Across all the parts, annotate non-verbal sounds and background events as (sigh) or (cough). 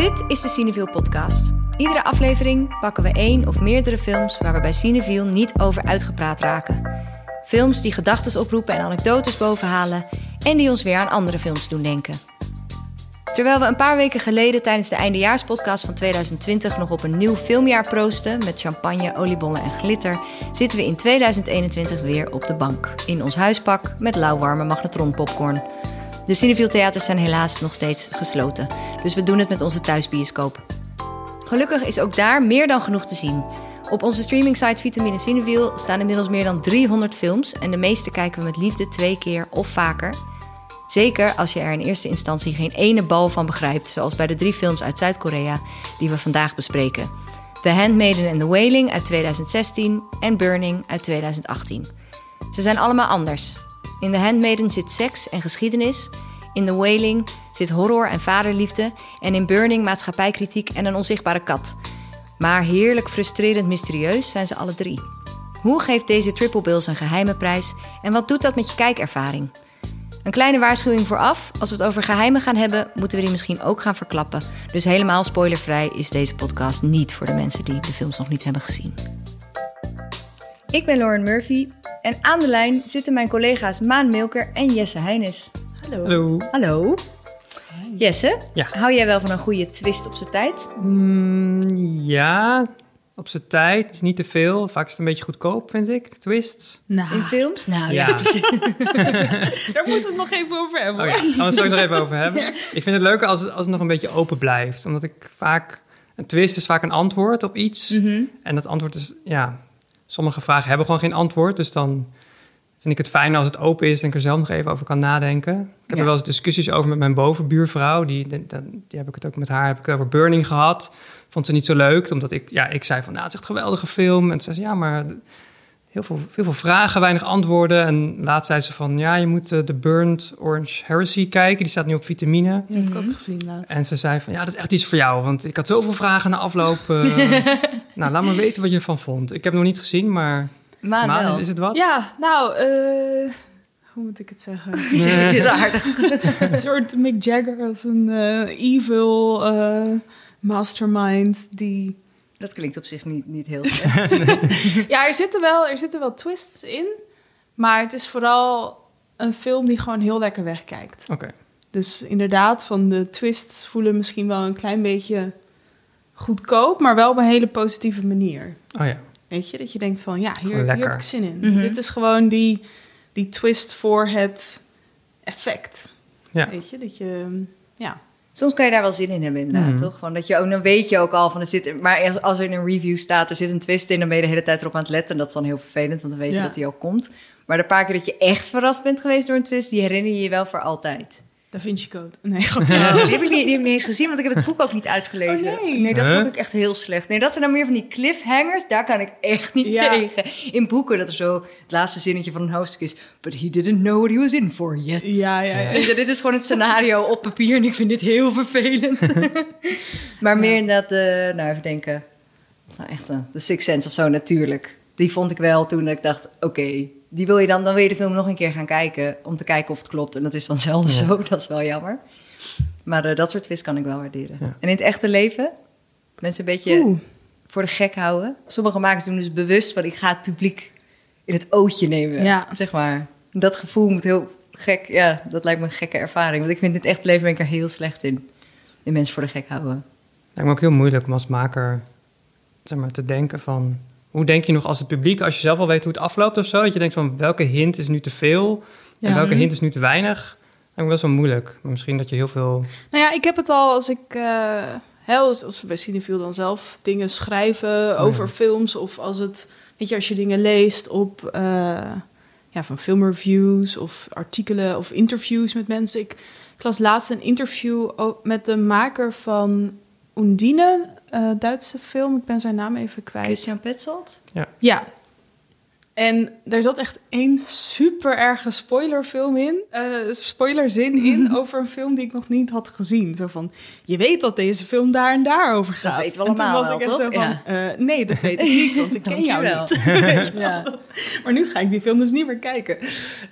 Dit is de Cineville podcast. Iedere aflevering pakken we één of meerdere films waar we bij Cineville niet over uitgepraat raken. Films die gedachten oproepen en anekdotes bovenhalen en die ons weer aan andere films doen denken. Terwijl we een paar weken geleden tijdens de eindejaarspodcast van 2020 nog op een nieuw filmjaar proosten met champagne, oliebollen en glitter, zitten we in 2021 weer op de bank. In ons huispak met lauwwarme magnetronpopcorn. De Cineville theaters zijn helaas nog steeds gesloten, dus we doen het met onze thuisbioscoop. Gelukkig is ook daar meer dan genoeg te zien. Op onze streamingsite Vitamine Cineville staan inmiddels meer dan 300 films en de meeste kijken we met liefde twee keer of vaker. Zeker als je er in eerste instantie geen ene bal van begrijpt, zoals bij de drie films uit Zuid-Korea die we vandaag bespreken. The Handmaiden and the Wailing uit 2016 en Burning uit 2018. Ze zijn allemaal anders. In The Handmaiden zit seks en geschiedenis. In The Wailing zit horror en vaderliefde. En in Burning maatschappijkritiek en een onzichtbare kat. Maar heerlijk frustrerend mysterieus zijn ze alle drie. Hoe geeft deze triple bill zijn geheime prijs en wat doet dat met je kijkervaring? Een kleine waarschuwing vooraf: als we het over geheimen gaan hebben, moeten we die misschien ook gaan verklappen. Dus helemaal spoilervrij is deze podcast niet voor de mensen die de films nog niet hebben gezien. Ik ben Lauren Murphy en aan de lijn zitten mijn collega's Maan Milker en Jesse Heines. Hallo. Hallo. Hallo. Jesse, Ja. hou jij wel van een goede twist op zijn tijd? Mm, ja, op zijn tijd. Niet te veel. Vaak is het een beetje goedkoop, vind ik. Twists. Nou, In films? Nou ja, (laughs) daar moeten we het nog even over hebben. Oh ja, gaan we het straks nog even over hebben. (laughs) Ik vind het leuker als het, als het nog een beetje open blijft. Omdat ik vaak... Een twist is vaak een antwoord op iets. Mhm. En dat antwoord is... Ja, sommige vragen hebben gewoon geen antwoord. Dus dan vind ik het fijn als het open is... en ik er zelf nog even over kan nadenken. Ik heb Ja. er wel eens discussies over met mijn bovenbuurvrouw. Die, die, die heb ik het ook met haar heb ik het over Burning gehad. Vond ze niet zo leuk, omdat ik... Ja, ik zei van, nou, het is echt een geweldige film. En toen zei ze, ja, maar... Heel veel, heel veel vragen, weinig antwoorden. En laatst zei ze van, ja, je moet eh, de Burnt Orange Heresy kijken. Die staat nu op vitamine. Die heb ik ook gezien laatst. En ze zei van, ja, dat is echt iets voor jou. Want ik had zoveel vragen na afloop. eh, (laughs) nou, laat maar weten wat je ervan vond. Ik heb het nog niet gezien, maar... Wel. is, is het wat? Ja, nou, eh, hoe moet ik het zeggen? (laughs) Dit aardig. (laughs) een soort Mick Jagger als een eh, evil eh, mastermind die... Dat klinkt op zich niet, niet heel (laughs) slecht. Ja, er zitten, wel, er zitten wel twists in, maar het is vooral een film die gewoon heel lekker wegkijkt. Oké. Dus inderdaad, van de twists voelen misschien wel een klein beetje goedkoop, maar wel op een hele positieve manier. Oh ja. Weet je, dat je denkt van ja, hier, hier lekker. heb ik zin in. Mhm. Dit is gewoon die, die twist voor het effect. Ja. Weet je, dat je, ja. Soms kan je daar wel zin in hebben, inderdaad, Mhm. toch? Want dat je ook, dan weet je ook al van, er zit, maar als, als er in een review staat, er zit een twist in, dan ben je de hele tijd erop aan het letten. En dat is dan heel vervelend, want dan weet je Ja. dat die ook komt. Maar de paar keer dat je echt verrast bent geweest door een twist, die herinner je je wel voor altijd. Da Vinci Code. Nee. Oh, die, heb ik niet, die heb ik niet eens gezien, want ik heb het boek ook niet uitgelezen. Oh, nee. dat Huh? vond ik echt heel slecht. Nee, dat zijn dan meer van die cliffhangers, daar kan ik echt niet Ja. tegen. In boeken, dat er zo het laatste zinnetje van een hoofdstuk is, but he didn't know what he was in for yet. Ja, ja, ja. Je, dit is gewoon het scenario op papier en ik vind dit heel vervelend. (laughs) maar meer inderdaad, eh nou even denken. Nou echt een, The Sixth Sense of zo natuurlijk. Die vond ik wel toen ik dacht, oké, die wil je dan, dan wil je de film nog een keer gaan kijken om te kijken of het klopt. En dat is dan zelden Ja. zo, (laughs) dat is wel jammer. Maar eh, dat soort twist kan ik wel waarderen. Ja. En in het echte leven, mensen een beetje Oeh. voor de gek houden. Sommige makers doen dus bewust van, ik ga het publiek in het ootje nemen, Ja. zeg maar. Dat gevoel moet heel gek, ja, dat lijkt me een gekke ervaring. Want ik vind in het echte leven ben ik er heel slecht in. In mensen voor de gek houden. Lijkt me ook heel moeilijk om als maker zeg maar, te denken van... Hoe denk je nog als het publiek, als je zelf al weet hoe het afloopt of zo... dat je denkt van welke hint is nu te veel en Ja. welke hint is nu te weinig... me best wel moeilijk. Maar misschien dat je heel veel... Nou ja, ik heb het al als ik... eh, hè, als, als we bij Cineville dan zelf dingen schrijven over ja. films... of als het... Weet je, als je dingen leest op... eh, ja, van filmreviews of artikelen of interviews met mensen. Ik, ik las laatst een interview met de maker van Undine, eh, Duitse film. Ik ben zijn naam even kwijt. Christian Petzold? Ja. En daar zat echt één super erge spoilerfilm in, eh spoilerzin in (laughs) over een film die ik nog niet had gezien. Zo van, je weet dat deze film daar en daar over gaat. weten we en toen allemaal was ik echt zo van, eh, nee, dat weet ik niet, want ik ken jou niet. (laughs) Ja. dat- Maar nu ga ik die film dus niet meer kijken. Ja,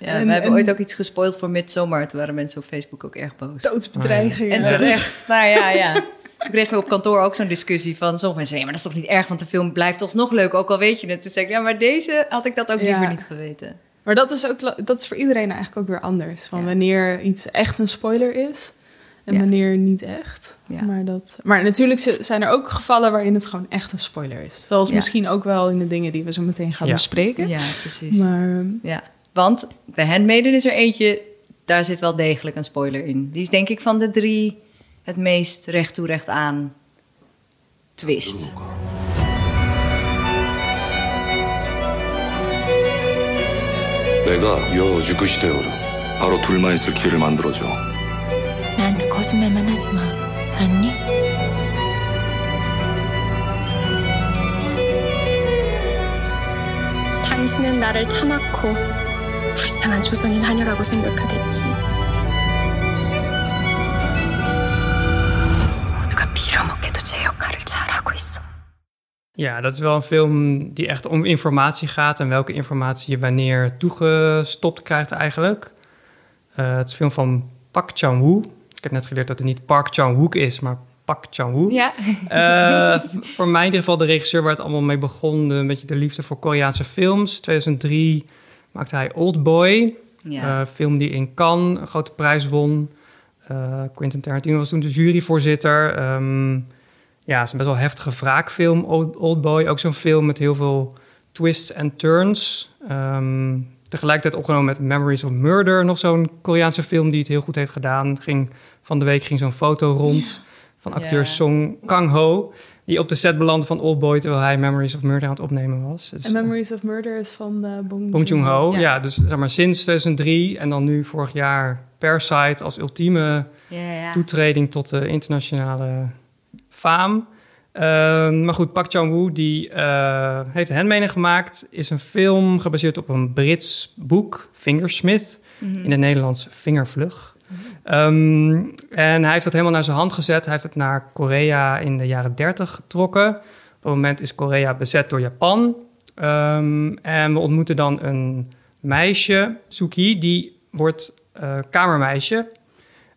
En- we hebben en ooit ook iets gespoild voor Midsommar. Toen waren mensen op Facebook ook erg boos. Doodsbedreigingen. En terecht. nou ja, ja. Toen kregen we op kantoor ook zo'n discussie van sommige mensen... nee, maar dat is toch niet erg, want de film blijft alsnog leuk, ook al weet je het. Toen zei ik, ja, maar deze had ik dat ook Ja. liever niet geweten. Maar dat is, ook, dat is voor iedereen eigenlijk ook weer anders. Van Ja. wanneer iets echt een spoiler is en Ja. wanneer niet echt. Ja. Maar, dat, maar natuurlijk zi- zijn er ook gevallen waarin het gewoon echt een spoiler is. Zoals Ja. misschien ook wel in de dingen die we zo meteen gaan Ja. bespreken. Ja, precies. Maar ehm, Ja, want bij Handmaiden is er eentje, daar zit wel degelijk een spoiler in. Die is denk ik van de drie het meest recht toe recht aan twist. 내가 당신은 나를 타맣고 불쌍한 조선인 하녀라고 생각하겠지. Ja, dat is wel een film die echt om informatie gaat en welke informatie je wanneer toegestopt krijgt eigenlijk. Eh, het is een film van Park Chan-wook. Ik heb net geleerd dat het niet Park Chan-wook is, maar Park Chan-wook. Ja, Eh, (laughs) voor mij in ieder geval de regisseur waar het allemaal mee begon. Een beetje de liefde voor Koreaanse films. 2003 maakte hij Old Boy. ja. Eh, film die in Cannes een grote prijs won. Quentin Tarantino was toen de juryvoorzitter. Ehm ja, het is een best wel heftige wraakfilm, Old, Boy. Ook zo'n film met heel veel twists en turns. Ehm, tegelijkertijd opgenomen met Memories of Murder. Nog zo'n Koreaanse film die het heel goed heeft gedaan. Ging, van de week ging zo'n foto rond van acteur Ja. Song Kang-ho... die op de set belandde van Old Boy... terwijl hij Memories of Murder aan het opnemen was. Dus, en Memories of Murder is van uh, Bong, Bong Joon-ho, ja. Ja. dus zeg maar sinds 2003 en dan nu vorig jaar Parasite als ultieme ja, ja. toetreding tot de internationale faam. Ehm, maar goed, Park Chan-wook die eh, heeft Handmaiden gemaakt. Is een film gebaseerd op een Brits boek, Fingersmith, Mhm. in het Nederlands Vingervlug. Ehm, en hij heeft dat helemaal naar zijn hand gezet. Hij heeft het naar Korea in de jaren 30 getrokken. Op het moment is Korea bezet door Japan. Ehm, en we ontmoeten dan een meisje, Suki, die wordt eh, kamermeisje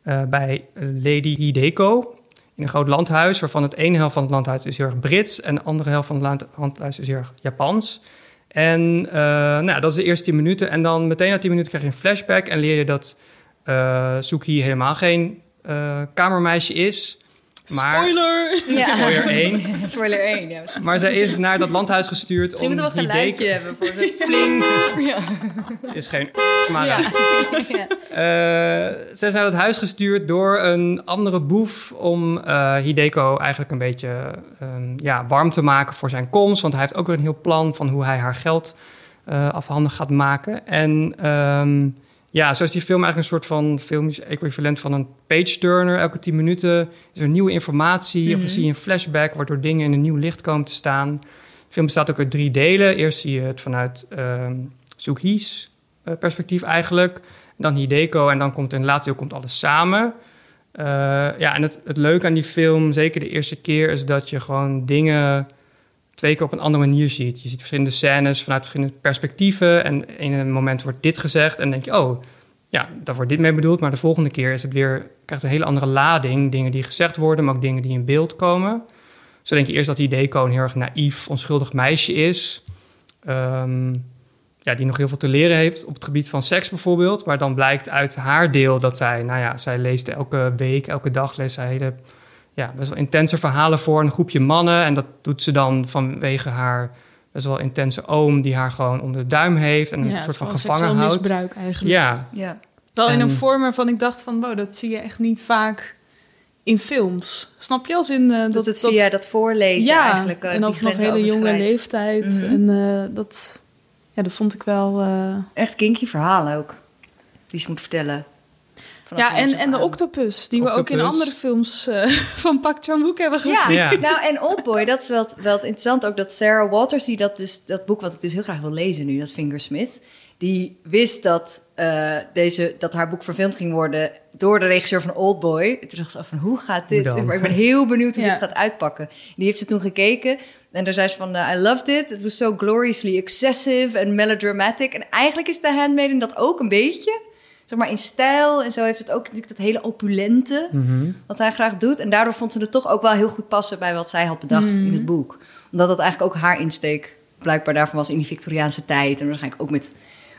eh, bij Lady Hideko in een groot landhuis, waarvan het ene helft van het landhuis is heel erg Brits en de andere helft van het land- landhuis is heel erg Japans. En eh, nou, dat is de eerste 10 minuten. En dan meteen na 10 minuten krijg je een flashback en leer je dat eh Suki helemaal geen eh, kamermeisje is. Maar, Spoiler! Ja. Spoiler één. (laughs) Spoiler 1, ja. maar zij is naar dat landhuis gestuurd Misschien om moeten we een geluidje hebben voor de (laughs) pling. Ja. Ze is geen... (laughs) Maar Ja. ja. Eh, ze is naar het huis gestuurd door een andere boef om eh, Hideko eigenlijk een beetje ehm, ja, warm te maken voor zijn komst. Want hij heeft ook weer een heel plan van hoe hij haar geld eh, afhandig gaat maken. En ehm, ja, zo is die film eigenlijk een soort van filmisch equivalent van een page-turner. Elke tien minuten is er nieuwe informatie of Mhm. zie je een flashback waardoor dingen in een nieuw licht komen te staan. De film bestaat ook uit drie delen. Eerst zie je het vanuit ehm Suki's eh, perspectief eigenlijk. Dan Hideko en dan komt in later deel komt alles samen. Eh, ja, en het, het leuke aan die film, zeker de eerste keer, is dat je gewoon dingen twee keer op een andere manier ziet. Je ziet verschillende scènes vanuit verschillende perspectieven. En in een moment wordt dit gezegd en denk je, oh, ja, daar wordt dit mee bedoeld. Maar de volgende keer is het weer, krijgt een hele andere lading. Dingen die gezegd worden, maar ook dingen die in beeld komen. Zo denk je eerst dat Hideko een heel erg naïef, onschuldig meisje is. Ehm, ja, die nog heel veel te leren heeft op het gebied van seks bijvoorbeeld. Maar dan blijkt uit haar deel dat zij, nou ja, zij leest elke week, elke dag leest zij hele, ja, best wel intense verhalen voor een groepje mannen. En dat doet ze dan vanwege haar best wel intense oom die haar gewoon onder de duim heeft en een Ja, soort van gevangen seksueel houdt. misbruik eigenlijk. Ja, ja. Wel in En- een vorm waarvan ik dacht van, wow, dat zie je echt niet vaak in films. Snap je? Als in eh, Dat, het via dat voorlezen ja, eigenlijk eh, en ook nog hele jonge leeftijd. Mhm. En eh, dat, ja, dat vond ik wel... eh, Echt kinky verhalen ook. Die ze moet vertellen. Ja, en, en de octopus, die we ook in andere films eh, (laughs) van Pak Chan-wook hebben gezien. Ja, Ja. nou en Oldboy, dat is wel, wel interessant ook dat Sarah Waters, die dat, dus, dat boek wat ik dus heel graag wil lezen nu, dat Fingersmith, die wist dat, eh, deze, dat haar boek verfilmd ging worden door de regisseur van Oldboy. Toen dacht ze af van, hoe gaat dit? Hoe maar ik ben heel benieuwd hoe Ja. dit gaat uitpakken. Die heeft ze toen gekeken en daar zei ze van, eh, I loved it. It was so gloriously excessive and melodramatic. En eigenlijk is The Handmaiden dat ook een beetje. Zeg maar in stijl en zo heeft het ook natuurlijk dat hele opulente Mhm. wat hij graag doet. En daardoor vond ze het toch ook wel heel goed passen bij wat zij had bedacht in het boek. Omdat dat eigenlijk ook haar insteek blijkbaar daarvan was in die Victoriaanse tijd. En waarschijnlijk ook met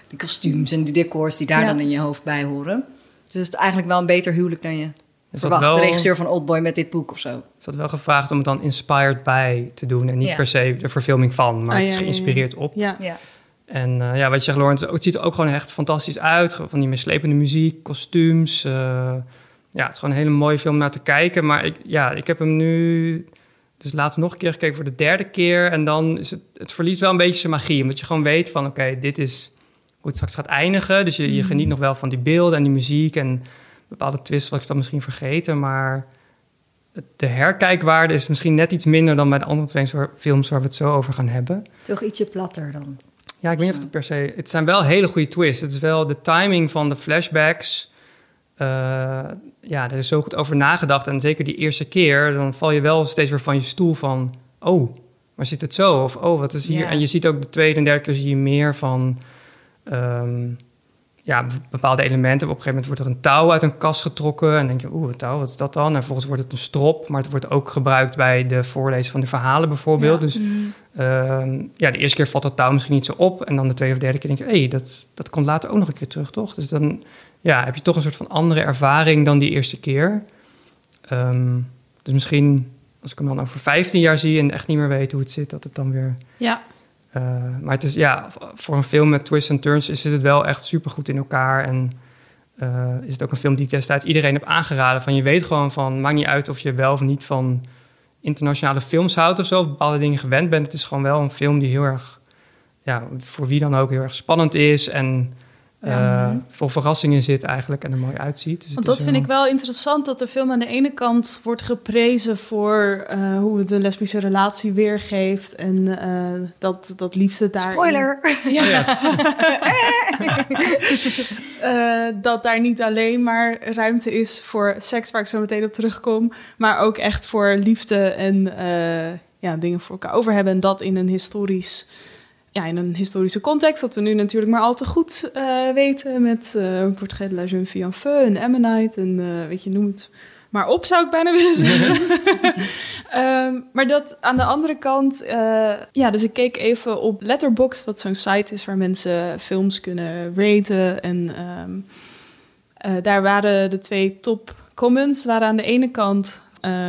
de kostuums en die decors die daar Ja. dan in je hoofd bij horen. Dus het is eigenlijk wel een beter huwelijk dan je dat verwacht. wel- De regisseur van Oldboy met dit boek of zo. Is dat wel gevraagd om het dan inspired by te doen en niet Ja. per se de verfilming van, maar Ah, het is ja, ja, ja. geïnspireerd op. Ja. En eh, ja, wat je zegt, Lawrence, het ziet er ook gewoon echt fantastisch uit. Van die meeslepende muziek, kostuums. eh, ja, het is gewoon een hele mooie film om naar te kijken. Maar ik, ja, ik heb hem nu dus laatst nog een keer gekeken voor de derde keer. En dan is het, het verliest wel een beetje zijn magie. Omdat je gewoon weet van, oké, dit is hoe het straks gaat eindigen. Dus je, je geniet nog wel van die beelden en die muziek en bepaalde twists wat ik dan misschien vergeten. Maar de herkijkwaarde is misschien net iets minder dan bij de andere twee films waar we het zo over gaan hebben. Toch ietsje platter dan. Ja, ik weet niet of het per se... Het zijn wel hele goede twists. Het is wel de timing van de flashbacks. eh, ja, er is zo goed over nagedacht. En zeker die eerste keer, dan val je wel steeds weer van je stoel van... Oh, maar zit het zo? Of oh, wat is hier? En je ziet ook de tweede en derde keer zie je meer van... ehm, ja, bepaalde elementen. Op een gegeven moment wordt er een touw uit een kast getrokken. En denk je, oeh, een touw, wat is dat dan? En vervolgens wordt het een strop. Maar het wordt ook gebruikt bij de voorlezen van de verhalen bijvoorbeeld. Ja. Dus Ehm, ja, de eerste keer valt dat touw misschien niet zo op. En dan de tweede of derde keer denk je, hé, hey, dat, dat komt later ook nog een keer terug, toch? Dus dan ja, heb je toch een soort van andere ervaring dan die eerste keer. Ehm, dus misschien, als ik hem dan over 15 jaar zie en echt niet meer weet hoe het zit, dat het dan weer... Ja. Eh, maar het is, ja, voor een film met twists en turns is het wel echt supergoed in elkaar. En eh, is het ook een film die ik destijds iedereen heb aangeraden. Van je weet gewoon van, maakt niet uit of je wel of niet van internationale films houdt of zo, of bepaalde dingen gewend bent. Het is gewoon wel een film die heel erg, ja, voor wie dan ook heel erg spannend is en eh, Ja. vol verrassingen zit eigenlijk en er mooi uitziet. Dus Want dat vind ik wel interessant, dat de film aan de ene kant wordt geprezen voor eh, hoe het een lesbische relatie weergeeft en eh, dat, dat liefde daar. Spoiler! Ja. (laughs) Eh, dat daar niet alleen maar ruimte is voor seks, waar ik zo meteen op terugkom, maar ook echt voor liefde en eh, ja, dingen voor elkaar over hebben. En dat in een historisch, ja, in een historische context, dat we nu natuurlijk maar al te goed eh, weten met eh Portrait de la Jeune Fille en Feu en Ammonite en eh, weet je, noem het maar op, zou ik bijna willen zeggen. (laughs) Ehm, maar dat aan de andere kant, ja, dus ik keek even op Letterboxd, wat zo'n site is waar mensen films kunnen raten. En ehm, eh, daar waren de twee top comments, waren aan de ene kant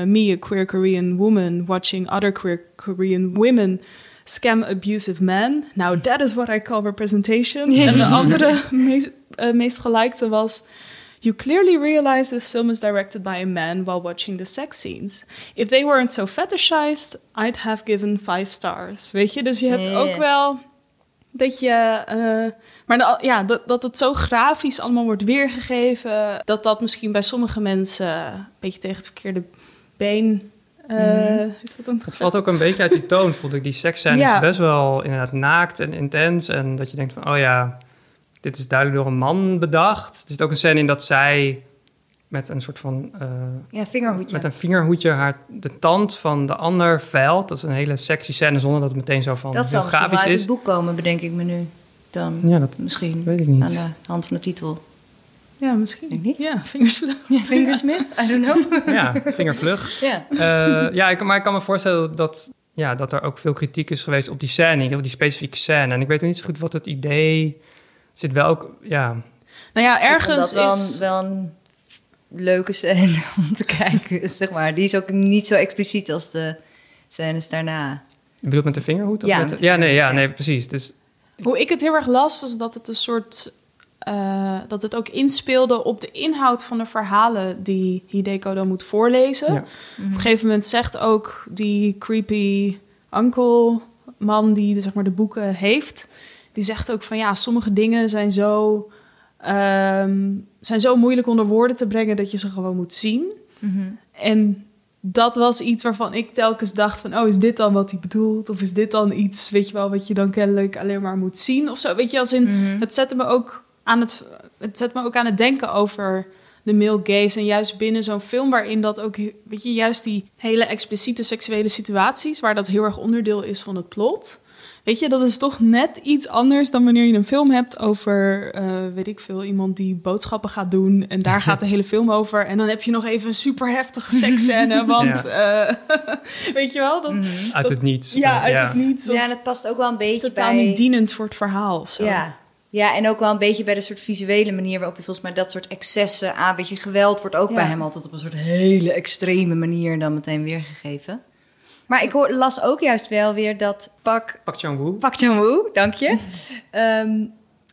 me, a queer Korean woman, watching other queer Korean women scam abusive men. Now that is what I call representation. en de andere (laughs) meest, eh, meest gelikte was... You clearly realize this film is directed by a man while watching the sex scenes. If they weren't so fetishized, I'd have given five stars. Weet je, dus je hebt ook wel dat je, eh, maar de- ja, dat, dat het zo grafisch allemaal wordt weergegeven, dat dat misschien bij sommige mensen een beetje tegen het verkeerde been. Eh, Is dat een Het valt ook een beetje uit die toon, vond ik. Die seksscène Ja. is best wel inderdaad naakt en intens. En dat je denkt van, oh ja, dit is duidelijk door een man bedacht. Er zit ook een scène in dat zij met een soort van... eh, Ja, vingerhoedje. met een vingerhoedje haar de tand van de ander veilt. Dat is een hele sexy scène zonder dat het meteen zo van dat zal heel misschien wel grafisch uit is. het boek komen, bedenk ik me nu. Dan Ja, dat misschien weet ik niet. aan de hand van de titel. Ja, misschien. Denk niet. Ja, vingersvlug. Fingersmith? I don't know. Ja, vingervlug. ja. Eh, ja, ik, maar ik kan me voorstellen dat, ja, dat er ook veel kritiek is geweest op die scène, op die specifieke scène. En ik weet ook niet zo goed wat het idee zit wel ook, ja, Nou ja, ergens dat wel, is... een, wel een leuke scène (laughs) om te kijken, zeg maar. Die is ook niet zo expliciet als de scènes daarna. je bedoelt met de vingerhoed? Of Ja, met met de- de ja, nee, ja. nee, precies. Dus Hoe ik het heel erg las, was dat het een soort. Eh, dat het ook inspeelde op de inhoud van de verhalen die Hideko dan moet voorlezen. Ja. Op een gegeven moment zegt ook die creepy uncle man die de, zeg maar, de boeken heeft, die zegt ook van ja, sommige dingen zijn zo, ehm, zijn zo moeilijk onder woorden te brengen dat je ze gewoon moet zien. En dat was iets waarvan ik telkens dacht van... oh, is dit dan wat hij bedoelt? Of is dit dan iets, weet je wel... wat je dan kennelijk alleen maar moet zien of zo? Weet je, als in... Het zette me ook aan het... Het zet me ook aan het denken over de male gaze. En juist binnen zo'n film waarin dat ook... Weet je, juist die hele expliciete seksuele situaties... waar dat heel erg onderdeel is van het plot... Weet je, dat is toch net iets anders dan wanneer je een film hebt over, eh, weet ik veel, iemand die boodschappen gaat doen. En daar gaat de (laughs) hele film over. En dan heb je nog even een super heftige seksscène. (laughs) Want, eh, (laughs) weet je wel? Dat, Uit dat- het niets. Ja, Eh, uit ja. het niets. Ja, en het past ook wel een beetje totaal bij... niet dienend voor het verhaal of zo. Ja. Ja, en ook wel een beetje bij de soort visuele manier waarop je volgens mij dat soort excessen aan, weet je, geweld wordt ook Ja. bij hem altijd op een soort hele extreme manier dan meteen weergegeven. Maar ik hoor, las ook juist wel weer dat Pak, Pak Chan-woo. Pak Chan-woo, dank je, (laughs) ehm,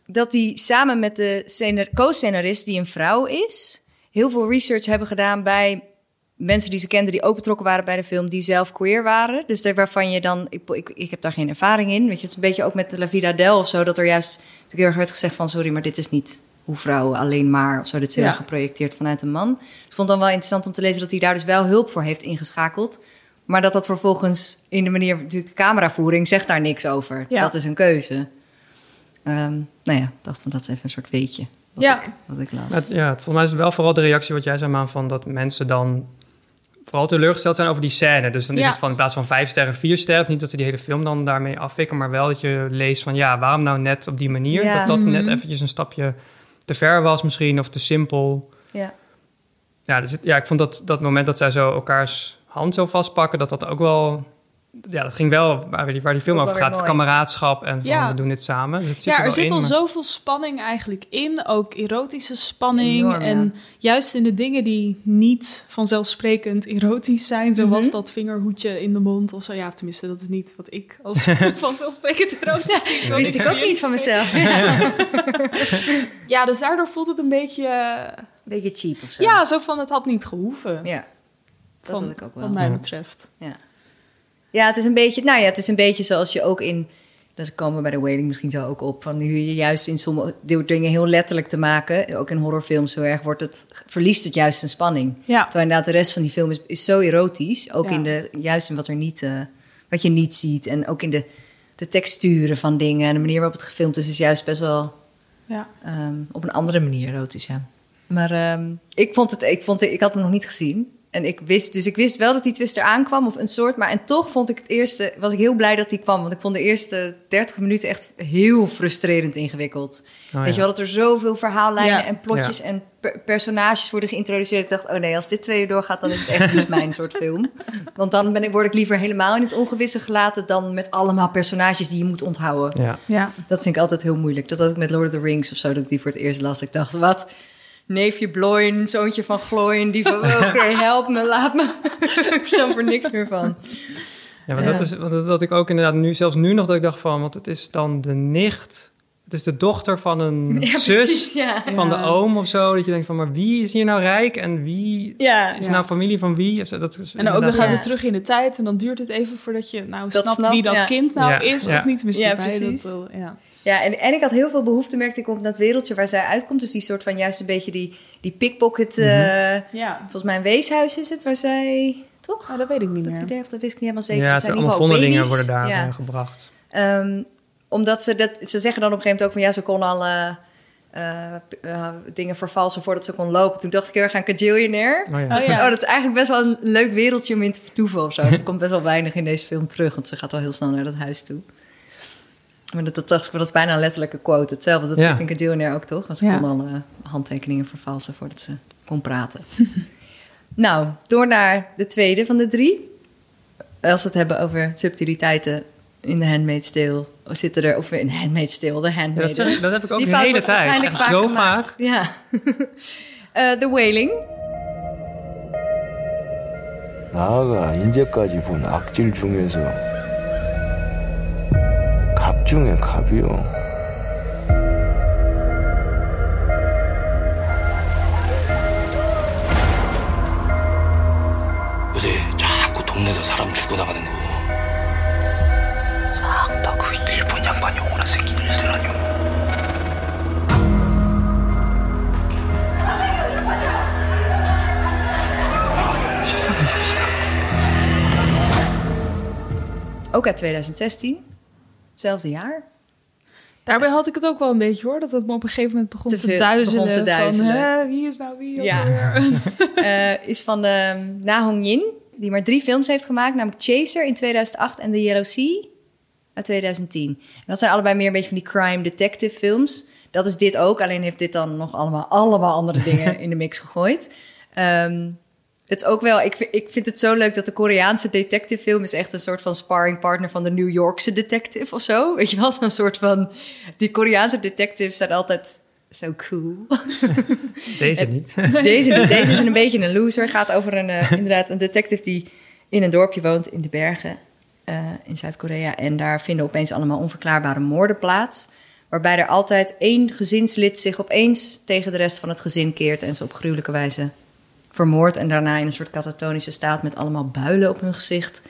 dat hij samen met de scenar- co-scenarist, die een vrouw is, heel veel research hebben gedaan bij mensen die ze kenden die ook betrokken waren bij de film, die zelf queer waren. Dus daar waarvan je dan, ik, ik, ik heb daar geen ervaring in. Weet je, het is een beetje ook met de La Vida Del of zo, dat er juist natuurlijk heel erg werd gezegd van, sorry, maar dit is niet hoe vrouwen alleen maar of zo. Dit is heel Ja. erg geprojecteerd vanuit een man. Ik vond het dan wel interessant om te lezen dat hij daar dus wel hulp voor heeft ingeschakeld. Maar dat dat vervolgens in de manier, natuurlijk de cameravoering, zegt daar niks over. Ja. Dat is een keuze. Ehm, nou ja, ik dacht, dat is even een soort weetje. Wat, Ja. ik, wat ik las. Het, ja, het, volgens mij is het wel vooral de reactie wat jij zei, Maan, van dat mensen dan vooral teleurgesteld zijn over die scène. Dus dan is het van in plaats van vijf sterren, vier sterren. Niet dat ze die hele film dan daarmee afwikken, maar wel dat je leest van ja, waarom nou net op die manier? Ja. Dat dat net Mhm. eventjes een stapje te ver was misschien, of te simpel. ja. Ja, dus ja ik vond dat, dat moment dat zij zo elkaars hand zo vastpakken, dat dat ook wel... Ja, dat ging wel waar die, waar die film over gaat. Het kameraadschap en van Ja. we doen dit samen. Dus het zit Ja, er, er zit in, al maar- zoveel spanning eigenlijk in. Ook erotische spanning. Enorm, ja. en juist in de dingen die niet vanzelfsprekend erotisch zijn. Zoals Mhm. dat vingerhoedje in de mond of zo. Ja, tenminste, dat is niet wat ik als (laughs) vanzelfsprekend erotisch zie. Dat wist ik ook niet van mezelf. (laughs) (laughs) Ja, dus daardoor voelt het een beetje... eh, Beetje cheap of zo. Ja, zo van het had niet gehoeven. ja. Dat van, had ik ook wel. Wat mij betreft. Ja, het is een beetje, nou ja, het is een beetje zoals je ook in, dat komen we bij de Wailing misschien zo ook op, van hoe je juist in sommige dingen heel letterlijk te maken, ook in horrorfilms zo erg wordt het, verliest het juist een spanning. Ja, Terwijl inderdaad de rest van die film is, is zo erotisch, ook Ja. in de, juist in wat er niet, eh, wat je niet ziet en ook in de, de texturen van dingen en de manier waarop het gefilmd is, is juist best wel ja. ehm, op een andere manier erotisch, ja. Maar ehm, ik vond het, ik vond het, ik had hem nog niet gezien. En ik wist, dus ik wist wel dat die twist eraan kwam, of een soort. Maar en toch vond ik het eerste, was ik heel blij dat die kwam. Want ik vond de eerste 30 minuten echt heel frustrerend ingewikkeld. Oh, Weet ja. je wel, dat er zoveel verhaallijnen Ja. en plotjes en per- personages worden geïntroduceerd. Ik dacht, oh nee, als dit twee uur doorgaat, dan is het echt niet mijn soort film. Want dan ben ik, word ik liever helemaal in het ongewisse gelaten dan met allemaal personages die je moet onthouden. Ja. ja. Dat vind ik altijd heel moeilijk. Dat had ik met Lord of the Rings of zo, dat ik die voor het eerst las. Ik dacht, wat? Neefje Bloin, zoontje van Gloin, die van, oké, (laughs) help me, laat me. (laughs) ik snap er niks meer van. Ja, maar Ja. dat is wat, dat ik ook inderdaad nu, zelfs nu nog, dat ik dacht van, want het is dan de nicht, het is de dochter van een (laughs) Ja, zus precies, ja. van de oom of zo. Dat je denkt van, maar wie is hier nou rijk en wie Ja, is Ja. nou familie van wie? Dat is En ook dan gaat Ja. het terug in de tijd en dan duurt het even voordat je nou Dat snapt, snapt, wie dat ja. kind nou Ja, is ja. of niet. Tenminste, Ja, precies. Dat, wel, ja. Ja, en, en ik had heel veel behoefte, merkte ik, om dat wereldje waar zij uitkomt. Dus die soort van juist een beetje die, die pickpocket... eh, ja. volgens mij een weeshuis is het, waar zij... Toch? Oh, dat weet ik niet Dat meer. idee, of dat wist ik niet helemaal zeker. ja, het zijn allemaal ieder geval vondelingen worden daar Ja. eh, gebracht. Ehm, omdat ze dat, ze zeggen dan op een gegeven moment ook van ja, ze kon al eh, dingen vervalsen voordat ze kon lopen. Toen dacht ik heel erg aan Cajillionaire. Oh ja. Oh ja. Oh, dat is eigenlijk best wel een leuk wereldje om in te vertoeven of zo. Dat komt best wel weinig in deze film terug, want ze gaat al heel snel naar dat huis toe. Maar dat, dat dacht ik, dat is bijna een letterlijke quote. Hetzelfde, dat Ja. zit in Cajillionaire ook toch? Want ze Ja. kon al eh, handtekeningen vervalsen voordat ze kon praten. (laughs) nou, door naar de tweede van de drie. Als we het hebben over subtiliteiten in de Handmaid's Tale, zitten er, of in Handmaid's Tale, de Ja, Handmaid. dat, zeg ik- dat heb ik ook Die de fout hele wordt tijd. waarschijnlijk Echt vaak zo gemaakt. vaak. Ja. (laughs) Eh, The Wailing. 나아가 인제까지 본 악질 중에서 갑 중에 갑이요. 요새 자꾸 동네에서 사람 죽어나가는 거. 싹 다 그 일본 양반 영혼의 새끼들 아니오. Sesam이 엽시다. Ook uit 2016. Zelfde jaar. Daarbij had ik het ook wel een beetje hoor, dat het me op een gegeven moment begon Te te, veel- duizelen. begon te duizelen. Van, hè, wie is nou wie? Ja. (laughs) Eh, is van de Na Hong Yin, die maar drie films heeft gemaakt, namelijk Chaser in 2008 en The Yellow Sea. uit 2010. En dat zijn allebei meer een beetje van die crime detective films. Dat is dit ook, alleen heeft dit dan nog allemaal, allemaal andere dingen (laughs) in de mix gegooid. Ehm, het is ook wel, ik vind, ik vind het zo leuk dat de Koreaanse detective film is echt een soort van sparring partner van de New Yorkse detective of zo. Weet je wel, zo'n soort van, die Koreaanse detectives zijn altijd zo cool. (laughs) Deze niet. (laughs) Deze, deze is een beetje een loser. Gaat over een, eh, inderdaad een detective die in een dorpje woont in de bergen eh, in Zuid-Korea. En daar vinden opeens allemaal onverklaarbare moorden plaats. Waarbij er altijd één gezinslid zich opeens tegen de rest van het gezin keert en ze op gruwelijke wijze vermoordt. En daarna in een soort katatonische staat met allemaal builen op hun gezicht.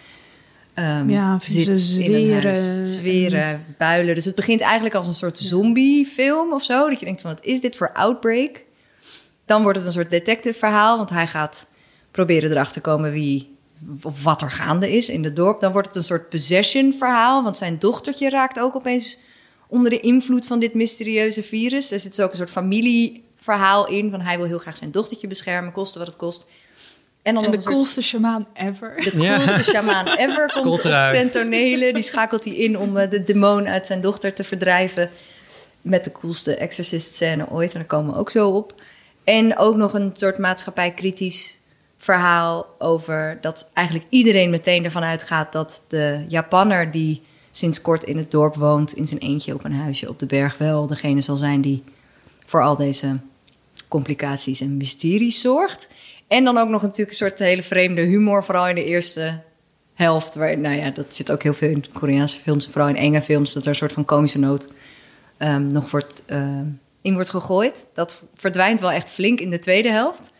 ehm, Ja, zit zweren. Zweren, builen. Dus het begint eigenlijk als een soort zombiefilm of zo. Dat je denkt van, wat is dit voor outbreak? Dan wordt het een soort detective verhaal, want hij gaat proberen erachter te komen wie of wat er gaande is in het dorp. Dan wordt het een soort possession verhaal, want zijn dochtertje raakt ook opeens onder de invloed van dit mysterieuze virus. Er zit dus ook een soort familieverhaal in, van hij wil heel graag zijn dochtertje beschermen, koste wat het kost. En dan En de soort- coolste shamaan ever. de Ja. coolste shamaan ever (laughs) komt Komt op eruit. ten tonele. Die schakelt hij in om eh, de demon uit zijn dochter te verdrijven. Met de coolste exorcist-scène ooit. En daar komen we ook zo op. En ook nog een soort maatschappijkritisch verhaal over dat eigenlijk iedereen meteen ervan uitgaat dat de Japanner die sinds kort in het dorp woont, in zijn eentje op een huisje op de berg, wel degene zal zijn die voor al deze complicaties en mysteries zorgt. En dan ook nog natuurlijk een soort hele vreemde humor, vooral in de eerste helft. Waar, nou ja, dat zit ook heel veel in Koreaanse films, vooral in enge films, dat er een soort van komische noot ehm, nog wordt, ehm, in wordt gegooid. Dat verdwijnt wel echt flink in de tweede helft.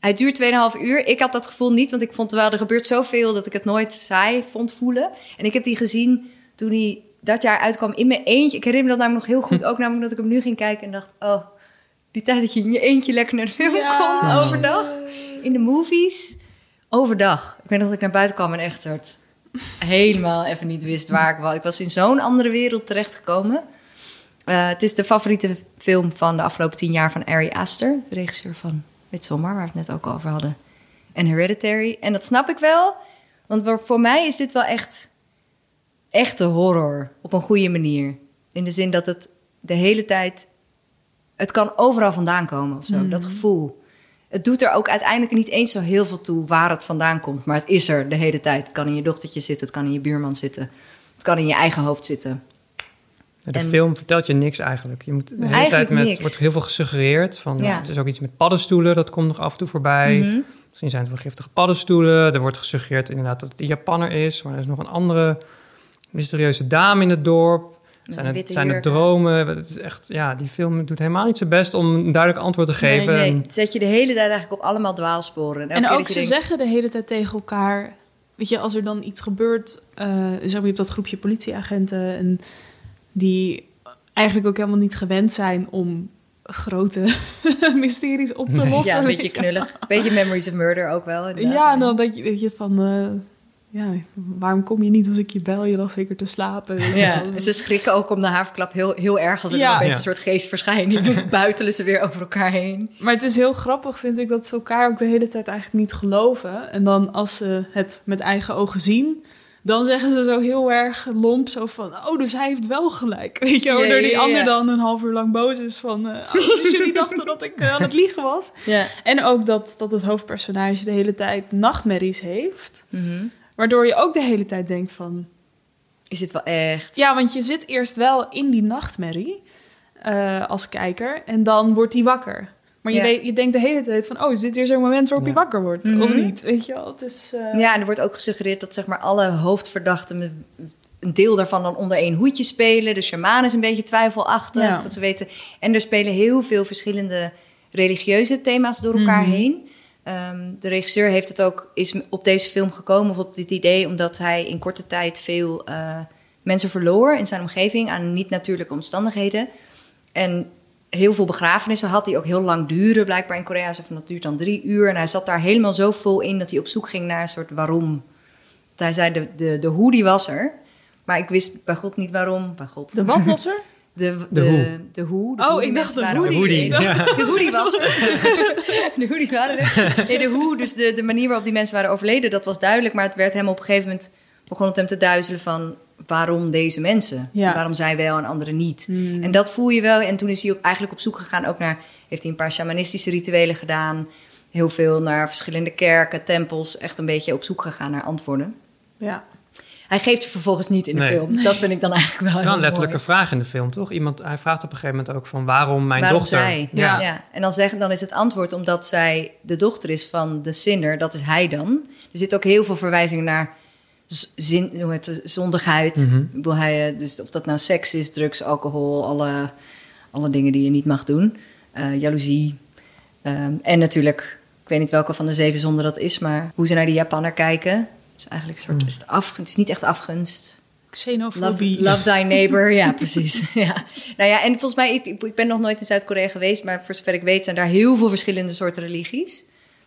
Hij duurt 2,5 uur. Ik had dat gevoel niet, want ik vond wel, er gebeurt zoveel dat ik het nooit saai vond voelen. En ik heb die gezien toen hij dat jaar uitkwam in mijn eentje. Ik herinner me dat namelijk nog heel goed, ook namelijk dat ik hem nu ging kijken en dacht, oh, die tijd dat je in je eentje lekker naar de film Ja. kon overdag. In de movies, overdag. Ik weet nog dat ik naar buiten kwam en echt soort helemaal even niet wist waar ik was. Ik was in zo'n andere wereld terechtgekomen. Eh, het is de favoriete film van de afgelopen tien jaar van Ari Aster, de regisseur van Midsommar, waar we het net ook al over hadden. En Hereditary. En dat snap ik wel, want voor- voor mij is dit wel echt echte horror op een goede manier. In de zin dat het de hele tijd. Het kan overal vandaan komen of zo, dat gevoel. Het doet er ook uiteindelijk niet eens zo heel veel toe waar het vandaan komt. Maar het is er de hele tijd. Het kan in je dochtertje zitten, het kan in je buurman zitten. Het kan in je eigen hoofd zitten. De En- film vertelt je niks eigenlijk. Je moet de hele tijd met, niks. wordt heel veel gesuggereerd. Van, Ja. Het is ook iets met paddenstoelen, dat komt nog af en toe voorbij. Mhm. Misschien zijn het wel giftige paddenstoelen. Er wordt gesuggereerd inderdaad dat het een Japanner is. Maar er is nog een andere mysterieuze dame in het dorp. Zijn het, zijn het dromen? Het is echt, ja, die film doet helemaal niet zijn best om een duidelijk antwoord te geven. Nee, zet je de hele tijd eigenlijk op allemaal dwaalsporen. En ook ze denkt, zeggen de hele tijd tegen elkaar... Weet je, als er dan iets gebeurt... eh zeg maar, je hebt dat groepje politieagenten... En die eigenlijk ook helemaal niet gewend zijn om grote (laughs) mysteries op te lossen. Ja, een beetje knullig. (laughs) Beetje Memories of Murder ook wel. inderdaad. Ja, dan dat je, weet je van... eh, ja, waarom kom je niet als ik je bel? Je lag zeker te slapen. (laughs) Ja, en ze schrikken ook om de haverklap heel, heel erg als er Ja. opeens Ja. een soort geestverschijning (laughs) buitelen ze weer over elkaar heen. Maar het is heel grappig, vind ik, dat ze elkaar ook de hele tijd eigenlijk niet geloven. En dan als ze het met eigen ogen zien, dan zeggen ze zo heel erg lomp zo van... Oh, dus hij heeft wel gelijk. (laughs) Weet je, Ja, waardoor ja, die ander ja. dan een half uur lang boos is van... eh, oh, dus jullie dachten dat ik eh, aan het liegen was? Ja. En ook dat, dat het hoofdpersonage de hele tijd nachtmerries heeft. Waardoor je ook de hele tijd denkt van... Is het wel echt? Ja, want je zit eerst wel in die nachtmerrie eh, als kijker en dan wordt hij wakker. Maar je, Ja. weet, je denkt de hele tijd van, oh, is dit weer zo'n moment waarop Ja. hij wakker wordt? Of niet? Weet je wel, het is... eh, Ja, en er wordt ook gesuggereerd dat zeg maar alle hoofdverdachten met- een deel daarvan dan onder één hoedje spelen. De shaman is een beetje twijfelachtig, Ja. wat ze weten. En er spelen heel veel verschillende religieuze thema's door elkaar Mhm. heen. Ehm, de regisseur heeft het ook, is op deze film gekomen, of op dit idee, omdat hij in korte tijd veel eh, mensen verloor in zijn omgeving aan niet-natuurlijke omstandigheden. En heel veel begrafenissen had die ook heel lang duren, blijkbaar in Korea. Hij zei van dat duurt dan drie uur. En hij zat daar helemaal zo vol in dat hij op zoek ging naar een soort waarom. Hij zei, de, de, de hoe die was er. Maar ik wist bij God niet waarom. Bij God. De wat was er? (laughs) De, de, De hoe. de hoe. dus Oh, ik dacht de hoodie. De hoe die was er. (laughs) De hoe die waren er. Nee, de hoe, dus de, de manier waarop die mensen waren overleden, dat was duidelijk. Maar het werd hem op een gegeven moment, begon het hem te duizelen van... waarom deze mensen? Ja. Waarom zij wel en anderen niet? En dat voel je wel. En toen is hij op, eigenlijk op zoek gegaan ook naar... heeft hij een paar shamanistische rituelen gedaan. Heel veel naar verschillende kerken, tempels. Echt een beetje op zoek gegaan naar antwoorden. Ja. Hij geeft er vervolgens niet in de Nee. film. Dat vind ik dan eigenlijk wel Het is wel een letterlijke mooi. vraag in de film, toch? Iemand, hij vraagt op een gegeven moment ook van waarom mijn Waarom dochter... zij? Ja. Ja. En dan, zeggen, dan is het antwoord omdat zij de dochter is van de zinner. Dat is hij dan. Er zit ook heel veel verwijzingen naar zin, hoe heet het, zondigheid. Mhm. Bedoel, hij, eh, dus of dat nou seks is, drugs, alcohol, alle, alle dingen die je niet mag doen. Eh, jaloezie. Ehm, en natuurlijk, ik weet niet welke van de zeven zonden dat is, maar hoe ze naar die Japaner kijken. Is eigenlijk een soort, Mm. is het, afgunst, het is niet echt afgunst. Love, Xenofobie. love thy neighbor, (laughs) ja, precies. (laughs) ja. Nou ja, en volgens mij, ik, ik ben nog nooit in Zuid-Korea geweest, maar voor zover ik weet zijn daar heel veel verschillende soorten religies.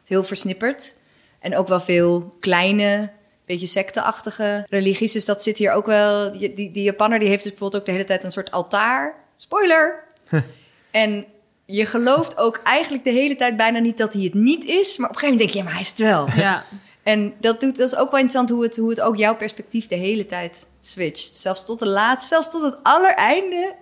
Heel versnipperd. En ook wel veel kleine, beetje secteachtige religies. Dus dat zit hier ook wel. Die, die, die Japanner die heeft dus bijvoorbeeld ook de hele tijd een soort altaar. Spoiler! en je gelooft ook eigenlijk de hele tijd bijna niet dat hij het niet is. Maar op een gegeven moment denk je, ja, maar hij is het wel. Ja. (laughs) En dat, doet, dat is ook wel interessant hoe het, hoe het ook jouw perspectief de hele tijd switcht. Zelfs tot de laatste, zelfs tot het allereinde.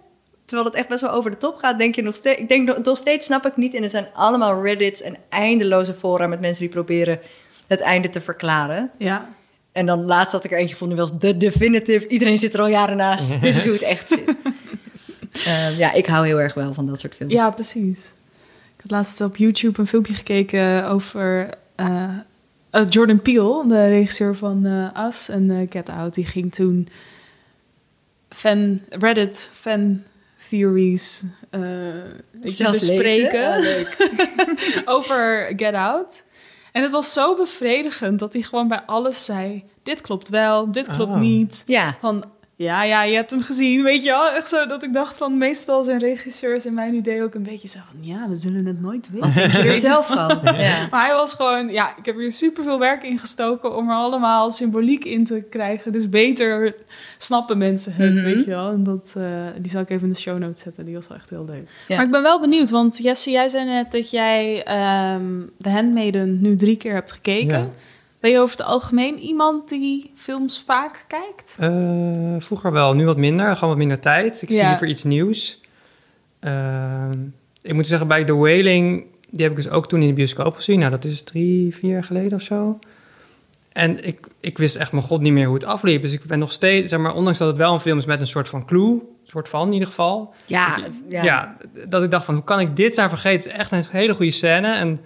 Terwijl het echt best wel over de top gaat, denk je nog steeds... Ik denk nog- steeds snap ik niet. En er zijn allemaal Reddits en eindeloze fora met mensen die proberen het einde te verklaren. Ja. En dan laatst had ik er eentje gevonden, was de definitive. Iedereen zit er al jaren naast. (laughs) Dit is hoe het echt zit. Ehm, ja, ik hou heel erg wel van dat soort films. Ja, precies. Ik had laatst op YouTube een filmpje gekeken over eh, eh, Jordan Peele, de regisseur van eh Us en eh, Get Out. Die ging toen fan, Reddit fan theories Zelf bespreken Oh, leuk. (laughs) over Get Out. En het was zo bevredigend dat hij gewoon bij alles zei: dit klopt wel, dit klopt Ah. niet. Ja, Van, ja, ja, je hebt hem gezien, weet je wel? Echt zo dat ik dacht van, meestal zijn regisseurs in mijn idee ook een beetje zo van, ja, we zullen het nooit weten. wat denk je er zelf van? (laughs) Ja. Maar hij was gewoon, ja, ik heb hier superveel werk in gestoken om er allemaal symboliek in te krijgen. Dus beter snappen mensen het, Mhm. weet je wel? En dat, eh, die zal ik even in de show notes zetten, die was wel echt heel leuk. Ja. Maar ik ben wel benieuwd, want Jesse, jij zei net dat jij ehm The Handmaiden nu drie keer hebt gekeken. Ja. Ben je over het algemeen iemand die films vaak kijkt? Eh, vroeger wel, nu wat minder. Gewoon wat minder tijd. Ik zie liever iets nieuws. Ehm, ik moet zeggen, bij The Wailing... die heb ik dus ook toen in de bioscoop gezien. Nou, dat is drie, vier jaar geleden of zo. En ik, ik wist echt mijn god niet meer hoe het afliep. Dus ik ben nog steeds, zeg maar, ondanks dat het wel een film is met een soort van clue... een soort van in ieder geval... Ja, dat, ja. ja, dat ik dacht van, hoe kan ik dit zijn vergeten? Het is echt een hele goede scène. En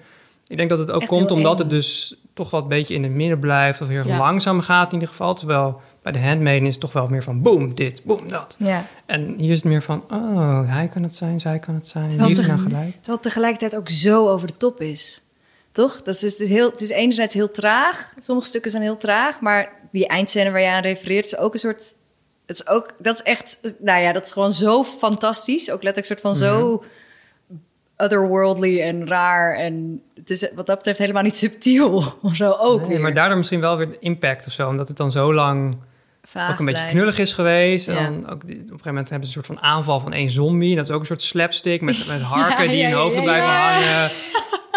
ik denk dat het ook Echt komt omdat eng. het dus toch wel een beetje in het midden blijft... of heel Ja. langzaam gaat in ieder geval. Terwijl bij de Handmaiden is het toch wel meer van boom, dit, boom, dat. ja. En hier is het meer van, oh, hij kan het zijn, zij kan het zijn. Terwijl Wie er nou gelijk? Terwijl het tegelijkertijd ook zo over de top is. Toch? Dat is, dus, het, is heel, het is enerzijds heel traag. Sommige stukken zijn heel traag. Maar die eindscène waar je aan refereert is ook een soort... Het is ook, dat is echt... Nou ja, dat is gewoon zo fantastisch. Ook letterlijk een soort van zo otherworldly en raar. En het is wat dat betreft helemaal niet subtiel. (laughs) Of zo ook Nee, weer. maar daardoor misschien wel weer impact of zo. Omdat het dan zo lang Vaag ook een beetje knullig is geweest. En dan ook die- op een gegeven moment hebben ze een soort van aanval van één zombie. Dat is ook een soort slapstick met, met (laughs) harken Ja, die in hun hoofden ja, blijven hangen. (laughs)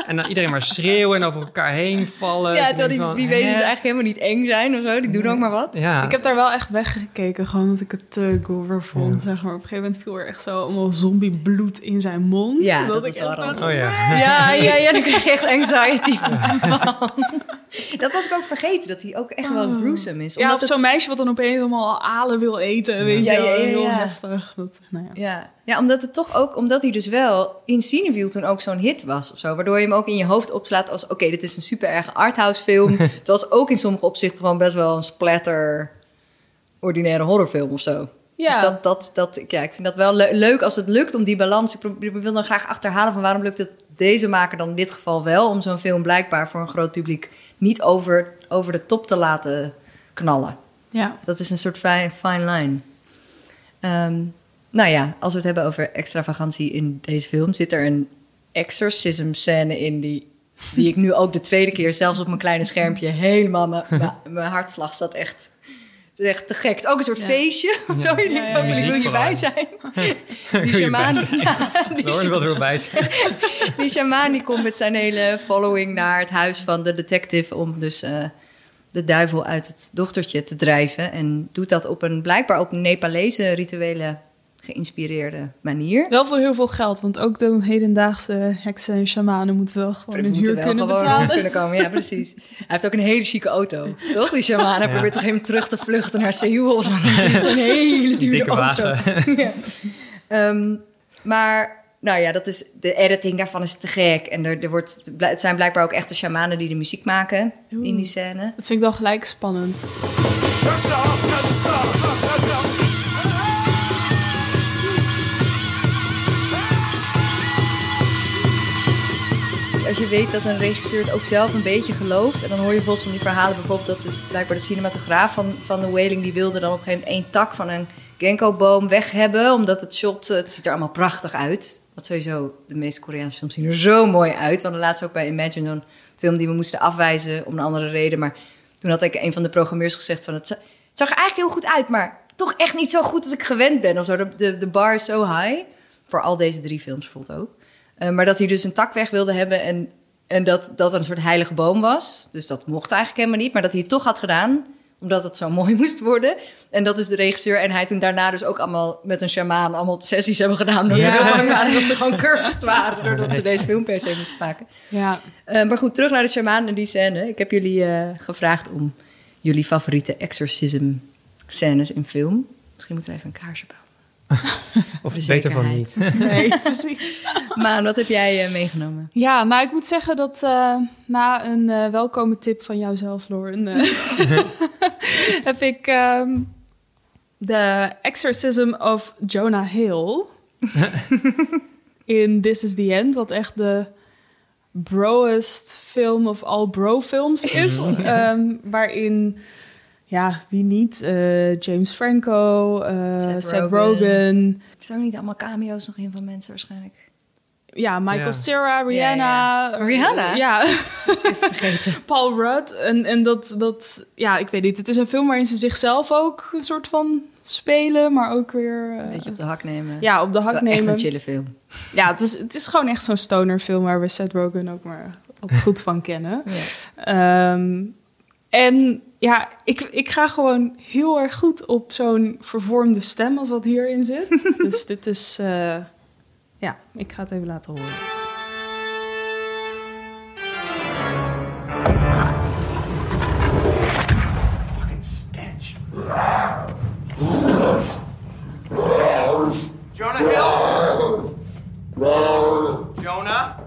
En dan iedereen maar schreeuwen en over elkaar heen vallen. Ja, terwijl die, van, die wezens eigenlijk helemaal niet eng zijn of zo. Die doen ook maar wat. Ja. Ik heb daar wel echt weggekeken, gewoon dat ik het te gore vond, zeg maar. Op een gegeven moment viel er echt zo allemaal zombiebloed in zijn mond. Ja, dat dat ik is wel Oh ja. Ja, ja, ja, dan krijg je echt anxiety van. (laughs) Dat was ik ook vergeten, dat hij ook echt wel gruesome is. Ja, Omdat of het- zo'n meisje wat dan opeens allemaal alen wil eten, weet Ja, je wel. ja, ja, Heel ja. heftig. Dat, nou ja. Ja. omdat het toch ook, omdat hij dus wel in Cineville toen ook zo'n hit was of zo. Waardoor je hem ook in je hoofd opslaat als, oké, dit is een super erg arthouse film. (laughs) Het was ook in sommige opzichten gewoon best wel een splatter, ordinaire horrorfilm of zo. Ja. Dus dat, dat, dat, ja, ik vind dat wel le- leuk als het lukt om die balans. Ik wil dan graag achterhalen van waarom lukt het deze maker dan in dit geval wel om zo'n film blijkbaar voor een groot publiek niet over, over de top te laten knallen. ja. Dat is een soort fine, fine line. Ehm, nou ja, als we het hebben over extravagantie in deze film, zit er een exorcism scène in die, die ik nu ook de tweede keer, zelfs op mijn kleine schermpje, helemaal mijn- mijn mijn hartslag zat echt. Het is echt te gek. Het is ook een soort Ja. feestje. Zo je Ja, denkt ja, ook, ja. ik wil. Die je bij zijn? (laughs) ja, die, Lauren wil er wel bij zijn. (laughs) die (laughs) shamaan die komt met zijn hele following naar het huis van de detective om dus eh, de duivel uit het dochtertje te drijven. En doet dat op een blijkbaar op een Nepalese rituele geïnspireerde manier. Wel voor heel veel geld, want ook de hedendaagse heksen en shamanen moeten wel gewoon We een moeten huur wel kunnen gewoon betalen. kunnen komen. Ja, precies. Hij heeft ook een hele chique auto. Toch, die shaman? Hij probeert toch even terug te vluchten naar Seoul. of Zo. (laughs) Een hele dure Dikke auto. wagen. (laughs) ja. Ehm, maar, nou ja, dat is, de editing daarvan is te gek. En er, er wordt, het zijn blijkbaar ook echte shamanen die de muziek maken in die scène. Dat vind ik wel gelijk spannend. Als je weet dat een regisseur het ook zelf een beetje gelooft... en dan hoor je volgens van die verhalen bijvoorbeeld... dat dus blijkbaar de cinematograaf van, van The Wailing... die wilde dan op een gegeven moment één tak van een Genko-boom weg hebben... omdat het shot, eh, het ziet er allemaal prachtig uit. Wat sowieso, de meeste Koreaanse films zien er zo mooi uit. We hadden laatst ook bij Imagine zo'n film die we moesten afwijzen... om een andere reden, maar toen had ik een van de programmeurs gezegd... van het zag er eigenlijk heel goed uit, maar toch echt niet zo goed als ik gewend ben. Of zo. De, de, de bar is zo high, voor al deze drie films bijvoorbeeld ook. Eh, maar dat hij dus een tak weg wilde hebben en, en dat dat een soort heilige boom was. Dus dat mocht eigenlijk helemaal niet, maar dat hij het toch had gedaan omdat het zo (laughs) mooi moest worden. En dat dus de regisseur en hij toen daarna dus ook allemaal met een shamaan allemaal sessies hebben gedaan. Omdat ze heel bang waren dat ze gewoon cursed waren doordat ze deze film per se moesten maken. Ja, Eh, maar goed, terug naar de shamaan en die scène. Ik heb jullie eh, gevraagd om jullie favoriete exorcism scènes in film. Misschien moeten we even een kaarsje branden. Of beter van niet. (laughs) nee, (laughs) precies. Maan, wat heb jij eh, meegenomen? Ja, nou ik moet zeggen dat eh, na een eh, welkome tip van jouzelf, Lauren, (laughs) heb ik ehm The Exorcism of Jonah Hill in This is the End, wat echt de broest film of all bro films is, Ehm, waarin ja, wie niet? Eh, James Franco, eh, Seth Seth, Rogen. Rogen. Er staan niet allemaal cameo's nog in van mensen waarschijnlijk. Ja, Michael Ja. Cera, Rihanna. ja. Rihanna? Ja. Even vergeten. (laughs) Paul Rudd. En, en dat, dat, ja, ik weet niet. Het is een film waarin ze zichzelf ook een soort van spelen, maar ook weer... eh, Een beetje op de hak nemen. ja, op de hak Wel Echt nemen. een chille film. Ja, het is, het is gewoon echt zo'n stoner film waar we Seth Rogen ook maar goed van kennen. Ja. Ehm, en ja, ik, ik ga gewoon heel erg goed op zo'n vervormde stem als wat hierin zit. (laughs) dus dit is, eh, ja, ik ga het even laten horen. Fucking stench. Jonah Hill? Jonah?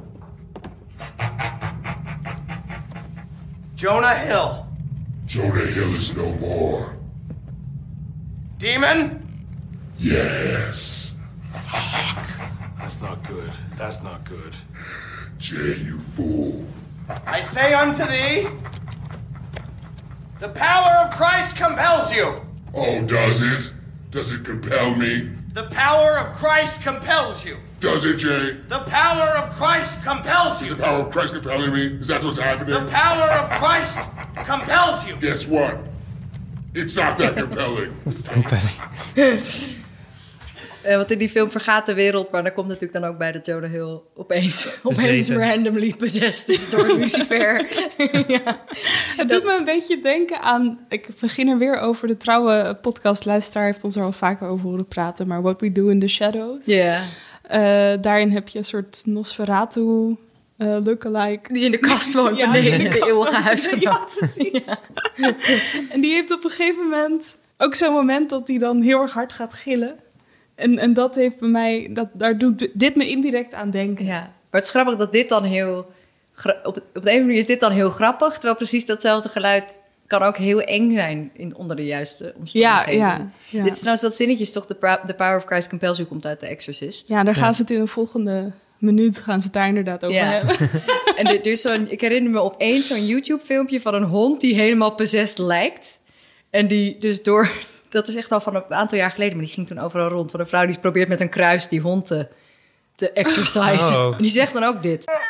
Jonah Hill. Jonah Hill is no more. Demon? Yes. That's not good. That's not good. Jay, you fool. I say unto thee, the power of Christ compels you. Oh, does it? Does it compel me? The power of Christ compels you. Does it, Jay? The power of Christ compels you. The power of Christ compelling me? Is that what's happening? The power of Christ (laughs) compels you. Guess what? It's not that compelling. (laughs) Dat is compelling. Eh, want in die film vergaat de wereld, maar dan komt natuurlijk dan ook bij dat Jonah Hill opeens, opeens randomly possessed is door (laughs) Lucifer. ja. Het doet me een beetje denken aan. Ik begin er weer over. De trouwe podcastluisteraar heeft ons er al vaker over horen praten. Maar What We Do in the Shadows. ja, daarin heb je een soort Nosferatu eh lookalike. die in de kast woont, (laughs) Ja, beneden in de eeuwige huisgenoot. (laughs) Ja, (laughs) en die heeft op een gegeven moment ook zo'n moment dat hij dan heel erg hard gaat gillen. En, en dat heeft bij mij, dat, daar doet dit me indirect aan denken. Ja, maar het is grappig dat dit dan heel... Op, op de een manier is dit dan heel grappig, terwijl precies datzelfde geluid kan ook heel eng zijn in, onder de juiste omstandigheden. ja, ja. Dit is nou dat zinnetje is toch de, Power of Christ Compels You komt uit The Exorcist. Ja, daar gaan ze het in de volgende minuut gaan ze het daar inderdaad over Ja. hebben. (laughs) En dit, dus zo'n, ik herinner me opeens zo'n YouTube-filmpje van een hond die helemaal possessed lijkt. En die dus door... (laughs) Dat is echt al van een aantal jaar geleden, maar die ging toen overal rond. Van een vrouw die probeert met een kruis die hond te, te exercisen. Oh. En die zegt dan ook dit. Het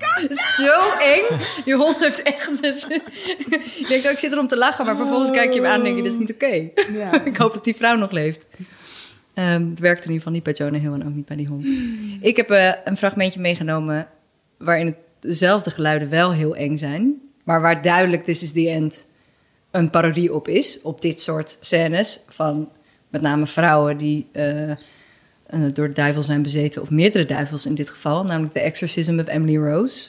is zo eng. Die hond heeft echt... Dus, je denkt ook, ik zit erom te lachen, maar vervolgens kijk je hem aan en denk je, dit is niet oké. Ja. (laughs) ik hoop dat die vrouw nog leeft. Ehm, het werkt in ieder geval niet bij Jonah Hill en ook niet bij die hond. Ik heb eh, een fragmentje meegenomen waarin het, dezelfde geluiden wel heel eng zijn. Maar waar duidelijk This is the End een parodie op is. Op dit soort scènes van met name vrouwen die eh, eh, door de duivel zijn bezeten. Of meerdere duivels in dit geval. Namelijk The Exorcism of Emily Rose.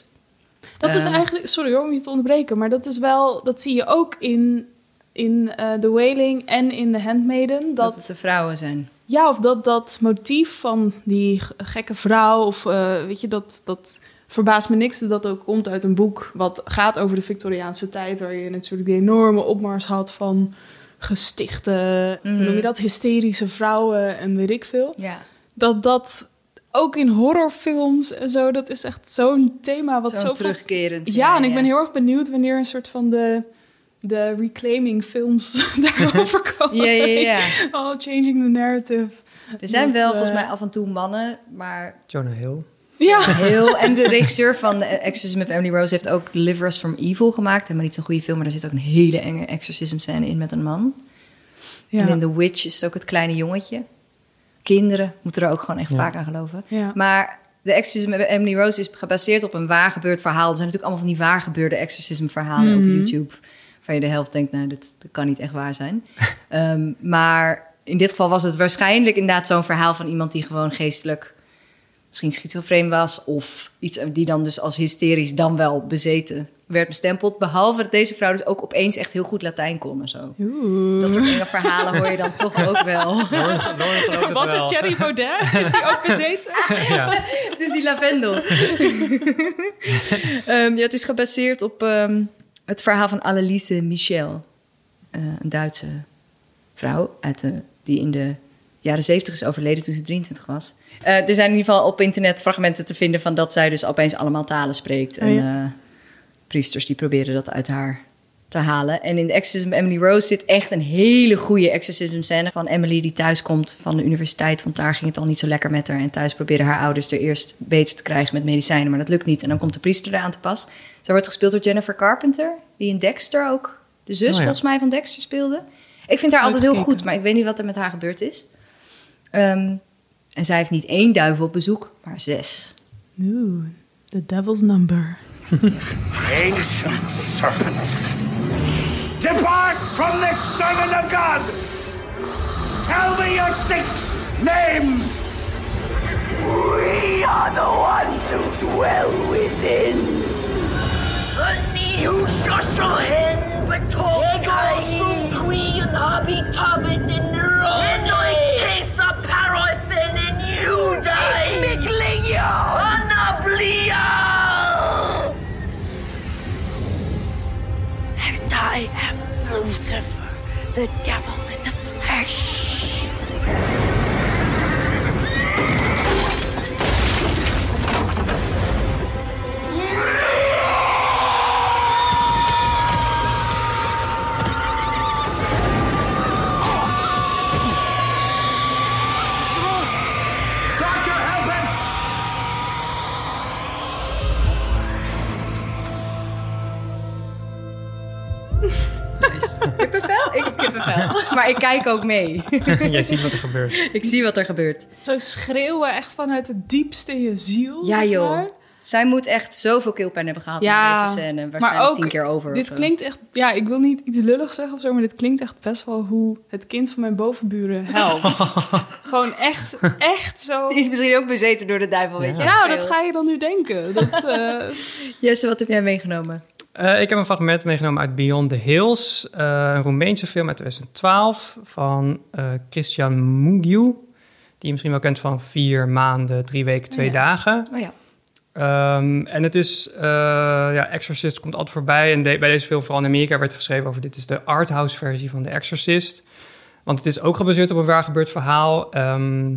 Dat is Eh. eigenlijk, sorry hoor om je te onderbreken, maar dat is wel, dat zie je ook in, in eh The Wailing en in The Handmaiden. Dat, Dat, het de vrouwen zijn. ja, of dat, dat motief van die gekke vrouw, of weet je, dat, dat verbaast me niks dat dat ook komt uit een boek wat gaat over de Victoriaanse tijd, waar je natuurlijk die enorme opmars had van gestichte, hoe noem je dat, hysterische vrouwen en weet ik veel. Ja, Dat dat ook in horrorfilms en zo, dat is echt zo'n thema wat zo'n zo terugkerend. ja, en ik ben heel erg benieuwd wanneer een soort van de, de reclaiming films (laughs) daarover komen. (laughs) Ja, ja, ja. Oh, changing the narrative. Er zijn Dat, wel eh, volgens mij af en toe mannen, maar Jonah Hill. Ja. heel... En de regisseur van The Exorcism of Emily Rose heeft ook Deliver Us From Evil gemaakt. Helemaal niet zo'n goede film, maar daar zit ook een hele enge exorcism scène in met een man. ja. En in The Witch is het ook het kleine jongetje. Kinderen moeten er ook gewoon echt Ja. vaak aan geloven. Ja. Maar The Exorcism of Emily Rose is gebaseerd op een waar gebeurd verhaal. Er zijn natuurlijk allemaal van die waar gebeurde exorcism verhalen op Mhm. YouTube. Van je de helft denkt, nou, dit, dat kan niet echt waar zijn. (laughs) Ehm, maar in dit geval was het waarschijnlijk inderdaad zo'n verhaal van iemand die gewoon geestelijk misschien schizofreen was. Of iets die dan dus als hysterisch dan wel bezeten werd bestempeld. Behalve dat deze vrouw dus ook opeens echt heel goed Latijn kon en zo. Oeh. Dat soort enge verhalen hoor je dan toch ook wel. (laughs) Was het Thierry Baudet? Is die ook bezeten? (laughs) Ja. Het is die lavendel. (laughs) Ehm, ja, het is gebaseerd op ehm, het verhaal van Anneliese Michel. Eh, een Duitse vrouw uit de, die in de jaren 70 is overleden toen ze 23 was. Eh, er zijn in ieder geval op internet fragmenten te vinden van dat zij dus opeens allemaal talen spreekt. Oh, en eh, priesters die proberen dat uit haar te halen. En in de Exorcism Emily Rose zit echt een hele goede exorcism scène van Emily die thuis komt van de universiteit. Want daar ging het al niet zo lekker met haar. En thuis proberen haar ouders er eerst beter te krijgen met medicijnen, maar dat lukt niet. En dan komt de priester eraan te pas. Zij wordt gespeeld door Jennifer Carpenter, die in Dexter ook de zus Oh ja. volgens mij van Dexter speelde. Ik vind haar altijd heel goed, maar ik weet niet wat er met haar gebeurd is. Ehm, en zij heeft niet één duivel op bezoek, maar zes. Oeh, the devil's number. Ancient serpents. Depart from this servant of God! Tell me your six names! We are the ones who dwell within. And I am Lucifer, the devil in the flesh. Ik heb kippenvel. Maar ik kijk ook mee. (laughs) Jij ziet wat er gebeurt. ik zie wat er gebeurt. Zo schreeuwen echt vanuit het diepste in je ziel. Ja zeg joh. maar. Zij moet echt zoveel keelpijn hebben gehad Ja, met deze scène. maar Waarschijnlijk ook, tien keer over. dit zo. klinkt echt... Ja, ik wil niet iets lulligs zeggen of zo, maar dit klinkt echt best wel hoe het kind van mijn bovenburen helpt. (laughs) Gewoon echt, echt zo... Die is misschien ook bezeten door de duivel, weet je? Nou, dat ga je dan nu denken. Dat, eh, (laughs) Jesse, wat heb jij meegenomen? Eh, ik heb een fragment meegenomen uit Beyond the Hills, eh, een Roemeense film uit 2012 van eh, Christian Mungiu, die je misschien wel kent van vier maanden, drie weken, twee Ja. dagen. Oh ja. Ehm, en het is, ja, Exorcist komt altijd voorbij. En de- bij deze film, vooral in Amerika, werd geschreven over dit is de arthouse versie van The Exorcist. Want het is ook gebaseerd op een waar gebeurd verhaal. Ehm,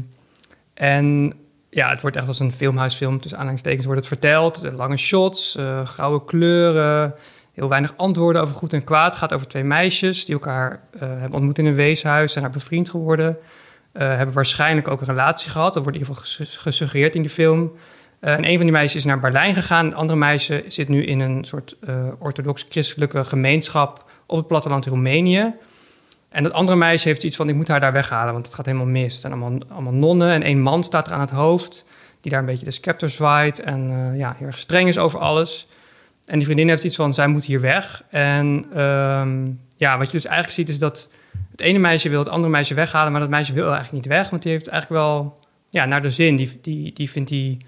en ja, het wordt echt als een filmhuisfilm, tussen aanhalingstekens wordt het verteld. Lange shots, eh grauwe kleuren, heel weinig antwoorden over goed en kwaad. Het gaat over twee meisjes die elkaar eh, hebben ontmoet in een weeshuis, zijn daar bevriend geworden. Eh, hebben waarschijnlijk ook een relatie gehad. Dat wordt in ieder geval gesu- gesuggereerd in die film. En een van die meisjes is naar Berlijn gegaan. Het andere meisje zit nu in een soort orthodox-christelijke gemeenschap op het platteland Roemenië. En dat andere meisje heeft iets van, ik moet haar daar weghalen, want het gaat helemaal mis. Het zijn allemaal, allemaal nonnen en één man staat er aan het hoofd. die daar een beetje de scepter zwaait en eh, ja, heel erg streng is over alles. En die vriendin heeft iets van, zij moet hier weg. En ehm, ja, wat je dus eigenlijk ziet is dat het ene meisje wil het andere meisje weghalen, maar dat meisje wil eigenlijk niet weg, want die heeft eigenlijk wel ja, naar de zin. Die, die, die vindt die,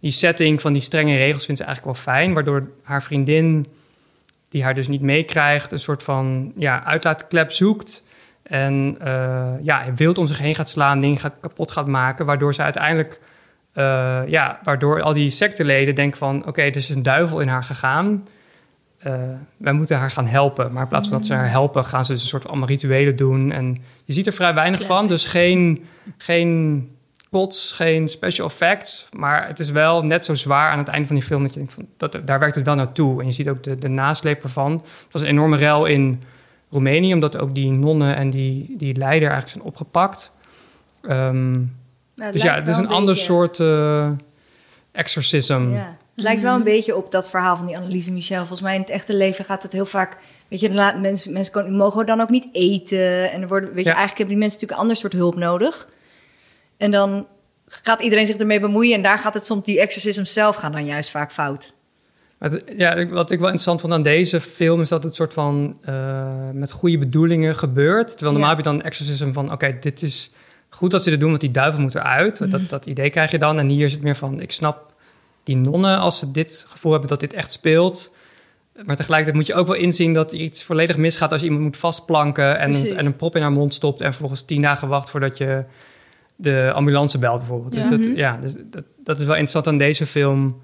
die setting van die strenge regels vindt ze eigenlijk wel fijn, waardoor haar vriendin, die haar dus niet meekrijgt, een soort van ja, uitlaatklep zoekt. En uh, ja, wild om zich heen gaat slaan, dingen gaat, kapot gaat maken, waardoor ze uiteindelijk, uh, ja, waardoor al die secteleden denken van, oké, er is een duivel in haar gegaan. Uh, wij moeten haar gaan helpen. Maar in plaats van dat ze haar helpen, gaan ze dus een soort allemaal rituelen doen. En je ziet er vrij weinig Classic. van, dus geen, geen pots, geen special effects. Maar het is wel net zo zwaar aan het einde van die film dat je denkt van, dat, daar werkt het wel naartoe. En je ziet ook de, de nasleep ervan. Het was een enorme rel in Roemenië, omdat ook die nonnen en die, die leider eigenlijk zijn opgepakt. Um, Ja, het dus ja, het is een ander beetje- soort uh, exorcism. Ja. Het lijkt wel een beetje op dat verhaal van die Anneliese Michel. Volgens mij in het echte leven gaat het heel vaak... Weet je, laat- mensen, mensen mogen dan ook niet eten. En er worden, weet je, Ja. eigenlijk hebben die mensen natuurlijk een ander soort hulp nodig. En dan gaat iedereen zich ermee bemoeien. En daar gaat het soms, die exorcism zelf gaan dan juist vaak fout. Maar ja, wat ik wel interessant vond aan deze film is dat het soort van eh, met goede bedoelingen gebeurt. Terwijl normaal Ja. heb je dan een exorcism van: oké, dit is goed dat ze dit doen, want die duivel moet eruit. Mhm. Dat, dat idee krijg je dan. En hier is het meer van: ik snap die nonnen als ze dit gevoel hebben dat dit echt speelt. Maar tegelijkertijd moet je ook wel inzien dat er iets volledig misgaat als je iemand moet vastplanken en, Precies. en een prop in haar mond stopt en vervolgens tien dagen wacht voordat je de ambulance belt bijvoorbeeld. Ja. Dus, dat, Mhm. ja, dus dat, dat is wel interessant aan deze film,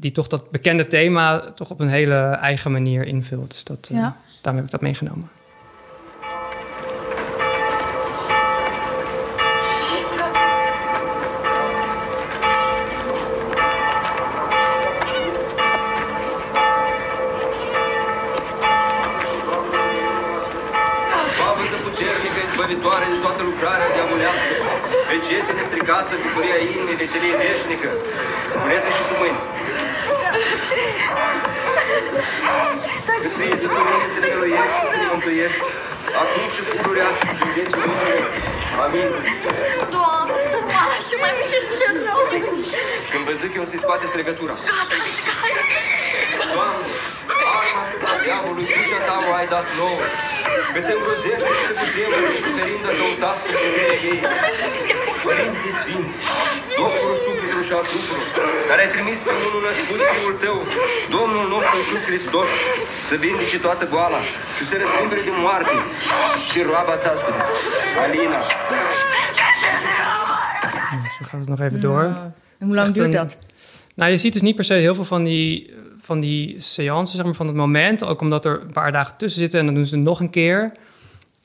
die toch dat bekende thema toch op een hele eigen manier invult. Dus dat, eh, Ja. daarom heb ik dat meegenomen. Slavă puternică, izbăvitoare de toată lucrarea diavolească, vegete nestricată, bucuria inimii, veselie veșnică, Cât ție să primeni, să ne miluiești și să ne mântuiești, acum și pururea și în vecii vecilor. Amin. Doamne, să mă și mai mișești ce rău. Când vă zic eu să-i scoateți legătura. Gata, gata. Doamne, arma asupra diavolului, crucea ta o ai dat nouă. Că se îngrozește și se cutremură, suferindu căutați cu puterea ei. Părinte Sfânt, doctorul sufletului și al trupului, care ai trimis pe unul născut Fiul Tău, Domnul nostru Iisus Hristos, să vindice toată boala și să răscumpere de moarte și roaba ta, asculte, Alina. Ja, zo gaat het nog even door. En hoe lang echt duurt een- dat? Nou, je ziet dus niet per se heel veel van die, van die seances, zeg maar, van het moment. Ook omdat er een paar dagen tussen zitten en dan doen ze het nog een keer.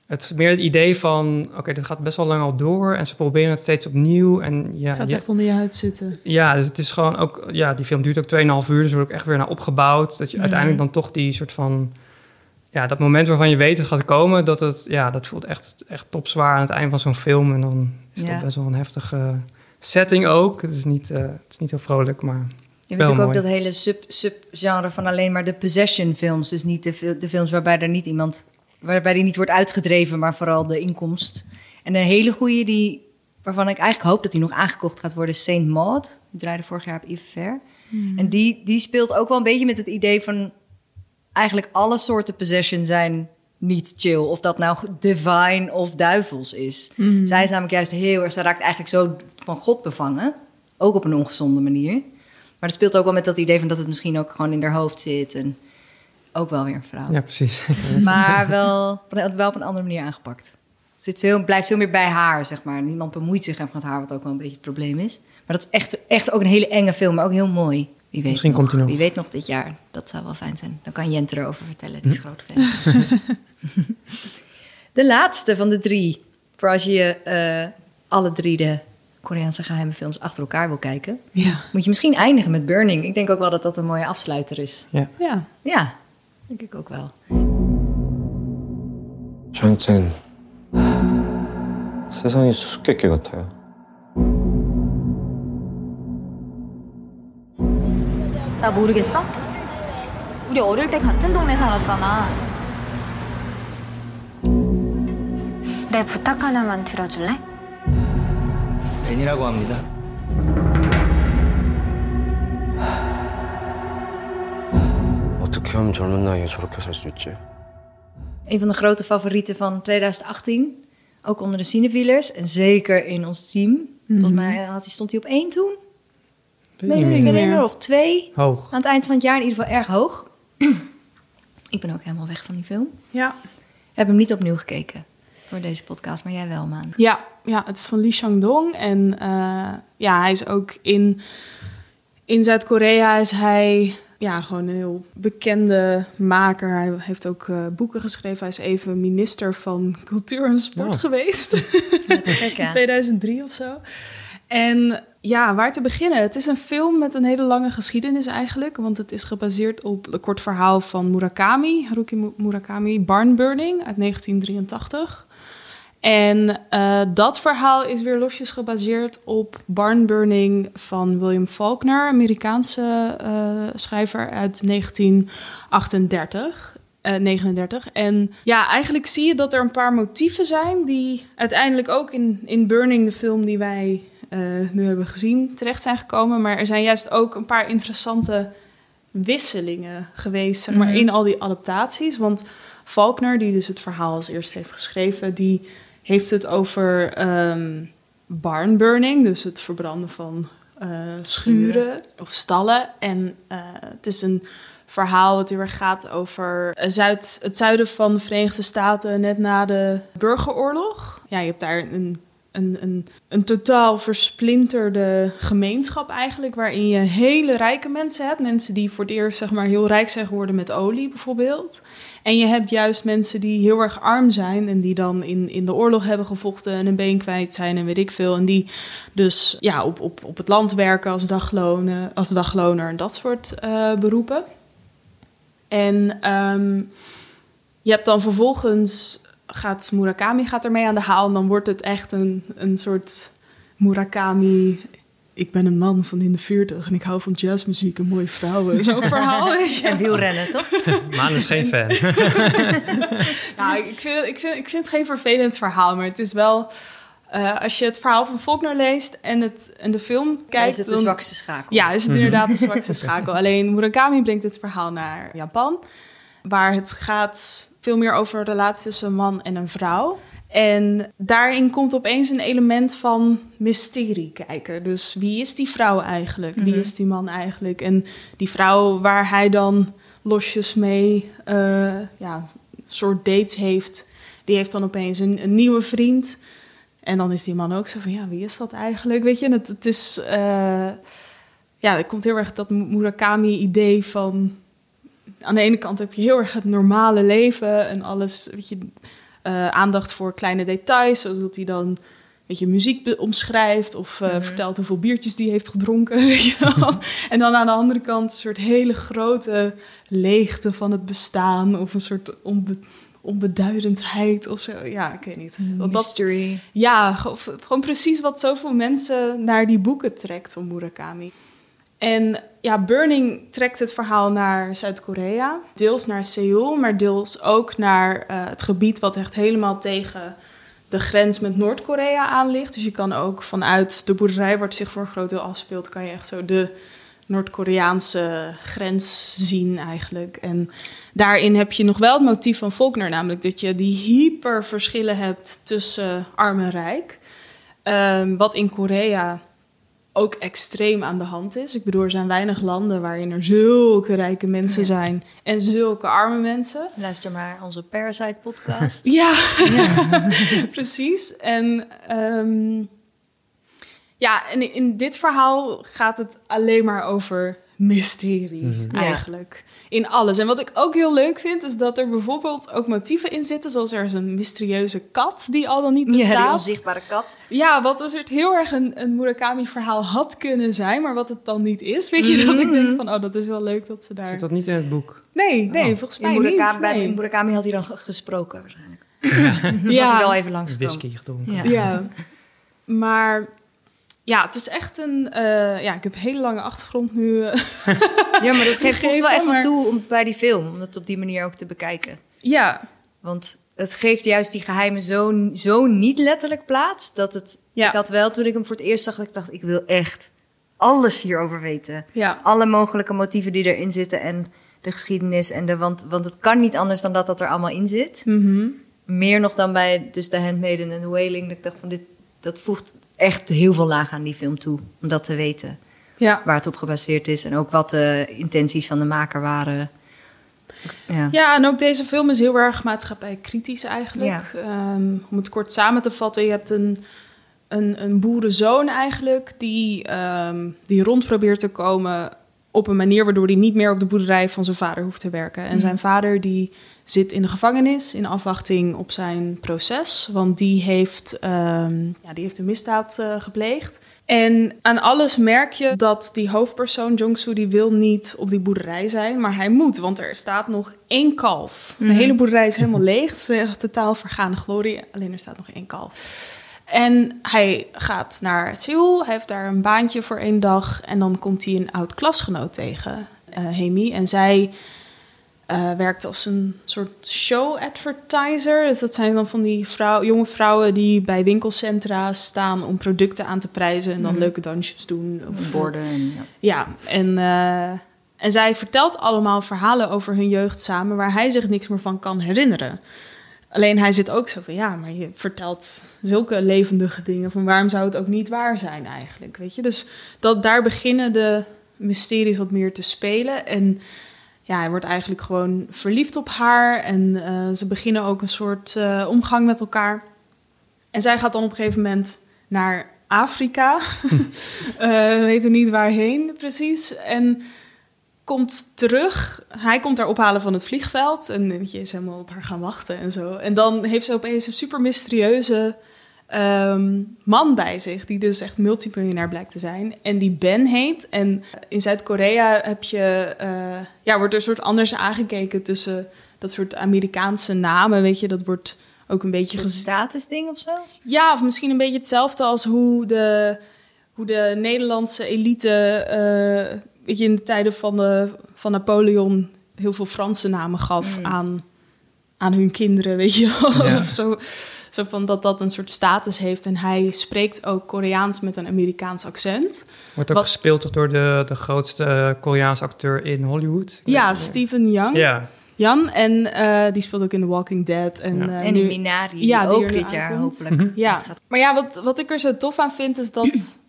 Het is meer het idee van, oké, dit gaat best wel lang al door en ze proberen het steeds opnieuw. En ja, Het gaat echt onder je huid zitten. ja, dus het is gewoon ook, ja, die film duurt ook 2,5 uur, dus wordt ook echt weer naar opgebouwd. Dat je uiteindelijk dan toch die soort van, ja, dat moment waarvan je weet het gaat komen, dat het, ja, dat voelt echt, echt topzwaar aan het einde van zo'n film. En dan is Ja. dat best wel een heftige setting ook. Het is niet, eh, het is niet heel vrolijk, maar Je hebt natuurlijk ook dat hele sub, subgenre van alleen maar de possession films. Dus niet de, de films waarbij er niet iemand... waarbij die niet wordt uitgedreven, maar vooral de inkomst. En een hele goede die... waarvan ik eigenlijk hoop dat die nog aangekocht gaat worden... is Saint Maud. Die draaide vorig jaar op Yves Fair. En die, die speelt ook wel een beetje met het idee van... eigenlijk alle soorten possession zijn niet chill. Of dat nou divine of duivels is. Zij is namelijk juist heel erg... Zij raakt eigenlijk zo van God bevangen. Ook op een ongezonde manier. Maar dat speelt ook wel met dat idee van dat het misschien ook gewoon in haar hoofd zit. En ook wel weer een vrouw. ja, precies. (laughs) Maar wel, wel op een andere manier aangepakt. Het zit veel, blijft veel meer bij haar, zeg maar. Niemand bemoeit zich echt met haar, wat ook wel een beetje het probleem is. Maar dat is echt, echt ook een hele enge film, maar ook heel mooi. Wie weet Misschien nog, komt hij nog. Wie weet nog dit jaar. Dat zou wel fijn zijn. Dan kan Jente erover vertellen, die is Hm. groot fan. (laughs) de laatste van de drie. Voor als je eh, alle drie de Koreaanse geheime films achter elkaar wil kijken. Ja. Moet je misschien eindigen met Burning. Ik denk ook wel dat dat een mooie afsluiter is. Ja. Ja. Ja, denk ik ook wel. 저한텐 세상이 수수께끼 같아요. 나 모르겠어? 우리 어릴 때 같은 동네 살았잖아. 내 부탁 하나만 들어줄래? 벤이라고 합니다. 어떻게 하면 젊은 나이에 저렇게 살 수 있지? Een van de grote favorieten van 2018. Ook onder de cinevielers en zeker in ons team. Mm -hmm. Volgens mij had hij, stond hij op één toen. Herinneren? Of twee. Hoog. Aan het eind van het jaar in ieder geval erg hoog. (clears throat) ik ben ook helemaal weg van die film. Ja. Heb hem niet opnieuw gekeken voor deze podcast, maar jij wel, Maan. Ja, ja, het is van Lee Chang-dong. En eh, ja, hij is ook in, in Zuid-Korea is hij ja, gewoon een heel bekende maker. Hij heeft ook eh, boeken geschreven. Hij is even minister van Cultuur en Sport geweest. (laughs) In hè? 2003 of zo. En ja, waar te beginnen? Het is een film met een hele lange geschiedenis eigenlijk. Want het is gebaseerd op een kort verhaal van Murakami, Haruki Mu- Murakami, Barn Burning uit 1983. En eh, dat verhaal is weer losjes gebaseerd op Barn Burning van William Faulkner, Amerikaanse eh, schrijver uit 1938. eh 39. En ja, eigenlijk zie je dat er een paar motieven zijn die uiteindelijk ook in, in Burning, de film die wij nu hebben gezien, terecht zijn gekomen. Maar er zijn juist ook een paar interessante wisselingen geweest zeg maar, Mhm. in al die adaptaties. Want Faulkner, die dus het verhaal als eerste heeft geschreven, die heeft het over ehm barnburning, dus het verbranden van eh, schuren of stallen. En eh, het is een verhaal wat heel erg gaat over eh, Zuid, het zuiden van de Verenigde Staten net na de burgeroorlog. Ja, je hebt daar een, een, een, een totaal versplinterde gemeenschap eigenlijk, waarin je hele rijke mensen hebt. Mensen die voor het eerst zeg maar, heel rijk zijn geworden met olie bijvoorbeeld. En je hebt juist mensen die heel erg arm zijn en die dan in, in de oorlog hebben gevochten en een been kwijt zijn en weet ik veel. En die dus ja, op, op, op het land werken als, daglonen, als dagloner en dat soort eh, beroepen. En ehm, je hebt dan vervolgens, gaat Murakami gaat ermee aan de haal en dan wordt het echt een, een soort Murakami... Ik ben een man van in de 40 en ik hou van jazzmuziek en mooie vrouwen. Zo'n verhaal. (laughs) En wielrennen, toch? (laughs) Maan is geen fan. (laughs) Nou, ik vind, ik, vind, ik vind het geen vervelend verhaal, maar het is wel... eh, als je het verhaal van Faulkner leest en, het, en de film kijkt... is het de dan- zwakste schakel. Ja, is het inderdaad de zwakste schakel. Alleen Murakami brengt het verhaal naar Japan, waar het gaat veel meer over een relatie tussen een man en een vrouw. En daarin komt opeens een element van mysterie kijken. Dus wie is die vrouw eigenlijk? Wie is die man eigenlijk? En die vrouw waar hij dan losjes mee eh, ja, een soort dates heeft, die heeft dan opeens een, een nieuwe vriend. En dan is die man ook zo van, ja, wie is dat eigenlijk? Weet je, het, het is... eh, ja, er komt heel erg dat Murakami-idee van... Aan de ene kant heb je heel erg het normale leven en alles, weet je, eh, aandacht voor kleine details, zoals dat hij dan, weet je, muziek omschrijft of eh, vertelt hoeveel biertjes die heeft gedronken, (laughs) weet je wel. En dan aan de andere kant een soort hele grote leegte van het bestaan of een soort onbe- onbeduidendheid of zo. Ja, ik weet niet. Dat, Mystery. ja, gewoon precies wat zoveel mensen naar die boeken trekt van Murakami. En ja, Burning trekt het verhaal naar Zuid-Korea. Deels naar Seoul, maar deels ook naar eh, het gebied wat echt helemaal tegen de grens met Noord-Korea aan ligt. Dus je kan ook vanuit de boerderij waar het zich voor een groot deel afspeelt... kan je echt zo de Noord-Koreaanse grens zien eigenlijk. En daarin heb je nog wel het motief van Faulkner... namelijk dat je die hyperverschillen hebt tussen arm en rijk... Ehm, wat in Korea ook extreem aan de hand is. Ik bedoel, er zijn weinig landen waarin er zulke rijke mensen zijn en zulke arme mensen. Luister maar onze Parasite podcast. (laughs) Ja, (laughs) precies. En ehm, ja, en in dit verhaal gaat het alleen maar over mysterie Ja. eigenlijk. In alles. En wat ik ook heel leuk vind, is dat er bijvoorbeeld ook motieven in zitten. Zoals er is een mysterieuze kat die al dan niet Ja, bestaat. die onzichtbare kat. Ja, wat als het heel erg een, een Murakami-verhaal had kunnen zijn, maar wat het dan niet is. Weet je, dat ik denk van, oh, dat is wel leuk dat ze daar... Zit dat niet in het boek? Nee, nee, Oh. volgens In mij Murakami, niet. bij nee. Murakami had hij dan ge- gesproken waarschijnlijk. (laughs) Was Ja. hij wel even langs Whisky gedronken. Ja. Ja, maar ja, het is echt een... eh, ja, ik heb een hele lange achtergrond nu. eh. (laughs) Ja, maar dat geeft wel echt maar- wat toe om, bij die film. Om het op die manier ook te bekijken. ja, Want het geeft juist die geheimen zo, zo niet letterlijk plaats. Dat het... Ja. Ik had wel, toen ik hem voor het eerst zag, dat ik dacht... Ik wil echt alles hierover weten. ja, Alle mogelijke motieven die erin zitten. En de geschiedenis en de... Want, want het kan niet anders dan dat dat er allemaal in zit. Mhm. Meer nog dan bij dus The Handmaiden en The Wailing. Dat ik dacht van dit, dat voegt echt heel veel laag aan die film toe. Om dat te weten. Ja. Waar het op gebaseerd is. En ook wat de intenties van de maker waren. Ja. Ja, en ook deze film is heel erg maatschappijkritisch eigenlijk. Ehm, om het kort samen te vatten, je hebt een, een, een boerenzoon eigenlijk... Die, ehm, die rond probeert te komen op een manier... waardoor hij niet meer op de boerderij van zijn vader hoeft te werken. En Mhm. zijn vader die zit in de gevangenis in afwachting op zijn proces. Want die heeft, ehm, ja, die heeft een misdaad eh, gepleegd. En aan alles merk je dat die hoofdpersoon, Jong-soo, die wil niet op die boerderij zijn. Maar hij moet, want er staat nog één kalf. De Mhm. hele boerderij is helemaal leeg. Het is echt totaal vergane glorie. Alleen er staat nog één kalf. En hij gaat naar Seoul. Hij heeft daar een baantje voor één dag. En dan komt hij een oud klasgenoot tegen, eh Hemi. En zij eh, werkt als een soort show-advertiser. Dus dat zijn dan van die vrouw, jonge vrouwen die bij winkelcentra staan om producten aan te prijzen en dan Mhm. leuke dansjes doen. Of Borden. En, ja. Ja, en, eh, en zij vertelt allemaal verhalen over hun jeugd samen waar hij zich niks meer van kan herinneren. Alleen hij zit ook zo van ja, maar je vertelt zulke levendige dingen. Van waarom zou het ook niet waar zijn eigenlijk? Weet je, dus dat, daar beginnen de mysteries wat meer te spelen. En ja, hij wordt eigenlijk gewoon verliefd op haar. En eh, ze beginnen ook een soort eh, omgang met elkaar. En zij gaat dan op een gegeven moment naar Afrika. (laughs) Eh, we weten niet waarheen precies. En komt terug. Hij komt haar ophalen van het vliegveld. En je, is helemaal op haar gaan wachten en zo. En dan heeft ze opeens een super mysterieuze ehm, man bij zich. Die dus echt multimiljonair blijkt te zijn. En die Ben heet. En in Zuid-Korea heb je... eh, ja, wordt er een soort anders aangekeken tussen dat soort Amerikaanse namen. Weet je, dat wordt ook een beetje Een statusding of zo? Ja, of misschien een beetje hetzelfde als hoe de, hoe de Nederlandse elite, eh, weet je, in de tijden van, de, van Napoleon heel veel Franse namen gaf Mm. aan, aan hun kinderen, weet je wel. Ja. Of (laughs) zo, zo van dat dat een soort status heeft. En hij spreekt ook Koreaans met een Amerikaans accent. Wordt ook Wat- gespeeld toch door de, de grootste eh, Koreaanse acteur in Hollywood. Ja, Stephen Young. Ja, Jan, en eh, die speelt ook in The Walking Dead. En, Ja. eh, en in Minari, Ja, die ook dit jaar aankomt. hopelijk. Mhm. Ja, maar ja, wat, wat ik er zo tof aan vind is dat, (clears throat)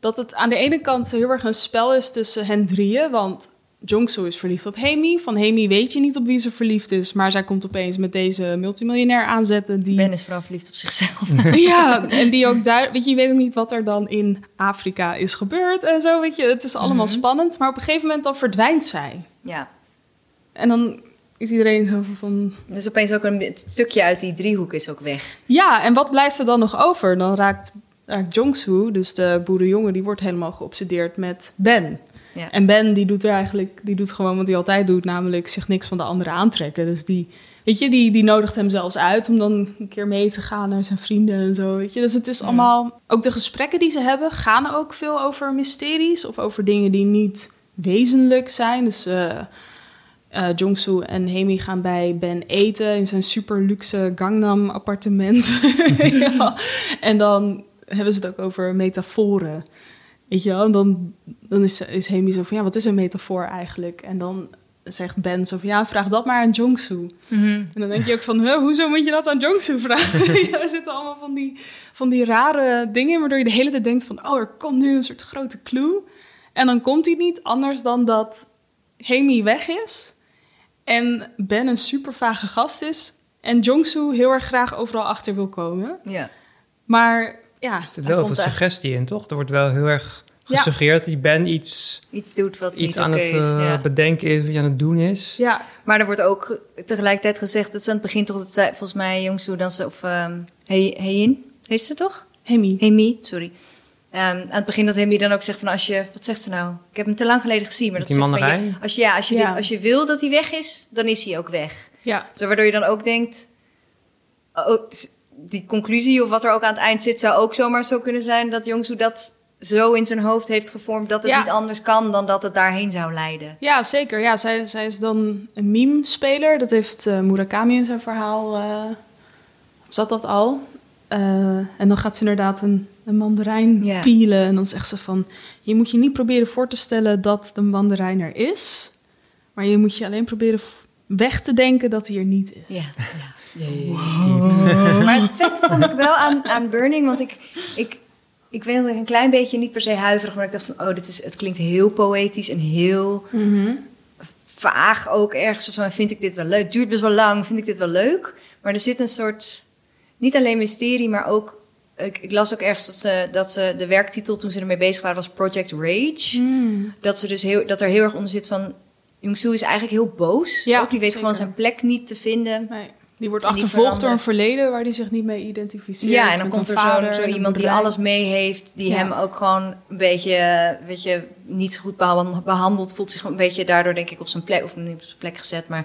dat het aan de ene kant heel erg een spel is tussen hen drieën. Want Jongso is verliefd op Hemi. Van Hemi weet je niet op wie ze verliefd is. Maar zij komt opeens met deze multimiljonair aanzetten. Die, Ben is vooral verliefd op zichzelf. (laughs) ja, en die ook daar... Weet je, je weet ook niet wat er dan in Afrika is gebeurd en zo. Weet je, het is allemaal Mhm. spannend. Maar op een gegeven moment dan verdwijnt zij. ja. En dan is iedereen zo van... Dus opeens ook een stukje uit die driehoek is ook weg. Ja, en wat blijft er dan nog over? Dan raakt, raakt Jongsu, dus de boerenjongen, die wordt helemaal geobsedeerd met Ben. Ja. En Ben die doet er eigenlijk, die doet gewoon wat hij altijd doet, namelijk zich niks van de anderen aantrekken. Dus die, weet je, die, die nodigt hem zelfs uit om dan een keer mee te gaan naar zijn vrienden en zo, weet je. Dus het is allemaal, ook de gesprekken die ze hebben, gaan ook veel over mysteries of over dingen die niet wezenlijk zijn. Dus eh eh Jongsu en Hemi gaan bij Ben eten in zijn super luxe Gangnam appartement. (laughs) ja. (laughs) En dan hebben ze het ook over metaforen. Weet je wel? En dan, dan is, is Hemi zo van, ja, wat is een metafoor eigenlijk? En dan zegt Ben zo van, ja, vraag dat maar aan Jongsu. En dan denk je ook van, huh, hoezo moet je dat aan Jongsu vragen? (laughs) (laughs) ja, er zitten allemaal van die, van die rare dingen in, waardoor je de hele tijd denkt van, oh, er komt nu een soort grote clue. En dan komt hij niet anders dan dat Hemi weg is en Ben een super vage gast is en Jongsu heel erg graag overal achter wil komen. Ja. Maar ja, er zit wel veel suggestie in, toch? Er wordt wel heel erg gesuggereerd dat die Ben iets, Iets doet wat iets niet aan het is. eh, ja. bedenken is, wat je aan het doen is. ja, Maar er wordt ook tegelijkertijd gezegd dat ze aan het begin toch, dat zij, volgens mij Jongsu dan ze, of um, Heyin, heet ze toch? Hemi. Hemi, sorry. Ehm, aan het begin dat Hemi dan ook zegt van als je, wat zegt ze nou? Ik heb hem te lang geleden gezien, maar dat die zegt van je, als je, ja, als je, Ja. Dit, als je wil dat hij weg is, dan is hij ook weg. Ja, Zo, waardoor je dan ook denkt, oh, s- die conclusie of wat er ook aan het eind zit, zou ook zomaar zo kunnen zijn dat Jongsu dat zo in zijn hoofd heeft gevormd dat het Ja. niet anders kan dan dat het daarheen zou leiden. ja zeker. Ja, zij, zij is dan een meme-speler. Dat heeft eh, Murakami in zijn verhaal. eh, zat dat al? Eh, en dan gaat ze inderdaad een, een mandarijn pielen. En dan zegt ze van... Je moet je niet proberen voor te stellen dat de mandarijn er is. Maar je moet je alleen proberen weg te denken dat hij er niet is. Ja, ja. Maar het vet vond ik wel aan, aan Burning, want ik, ik, ik weet dat ik een klein beetje niet per se huiverig, maar ik dacht van, oh, dit is, het klinkt heel poëtisch en heel vaag ook ergens of zo. En vind ik dit wel leuk? Duurt best wel lang, vind ik dit wel leuk? Maar er zit een soort, niet alleen mysterie, maar ook, ik, ik las ook ergens dat ze, dat ze de werktitel toen ze ermee bezig waren was Project Rage. Dat, ze dus heel, dat er heel erg onder zit van, Jong-Soo is eigenlijk heel boos. Ja, ook die weet zeker. gewoon zijn plek niet te vinden. Nee. Die wordt die achtervolgd door een verleden waar hij zich niet mee identificeert. Ja, en dan komt er zo, zo iemand die alles mee heeft, die Ja. hem ook gewoon een beetje, weet je, niet zo goed behan- behandeld, voelt zich een beetje daardoor denk ik op zijn plek, of niet op zijn plek gezet, maar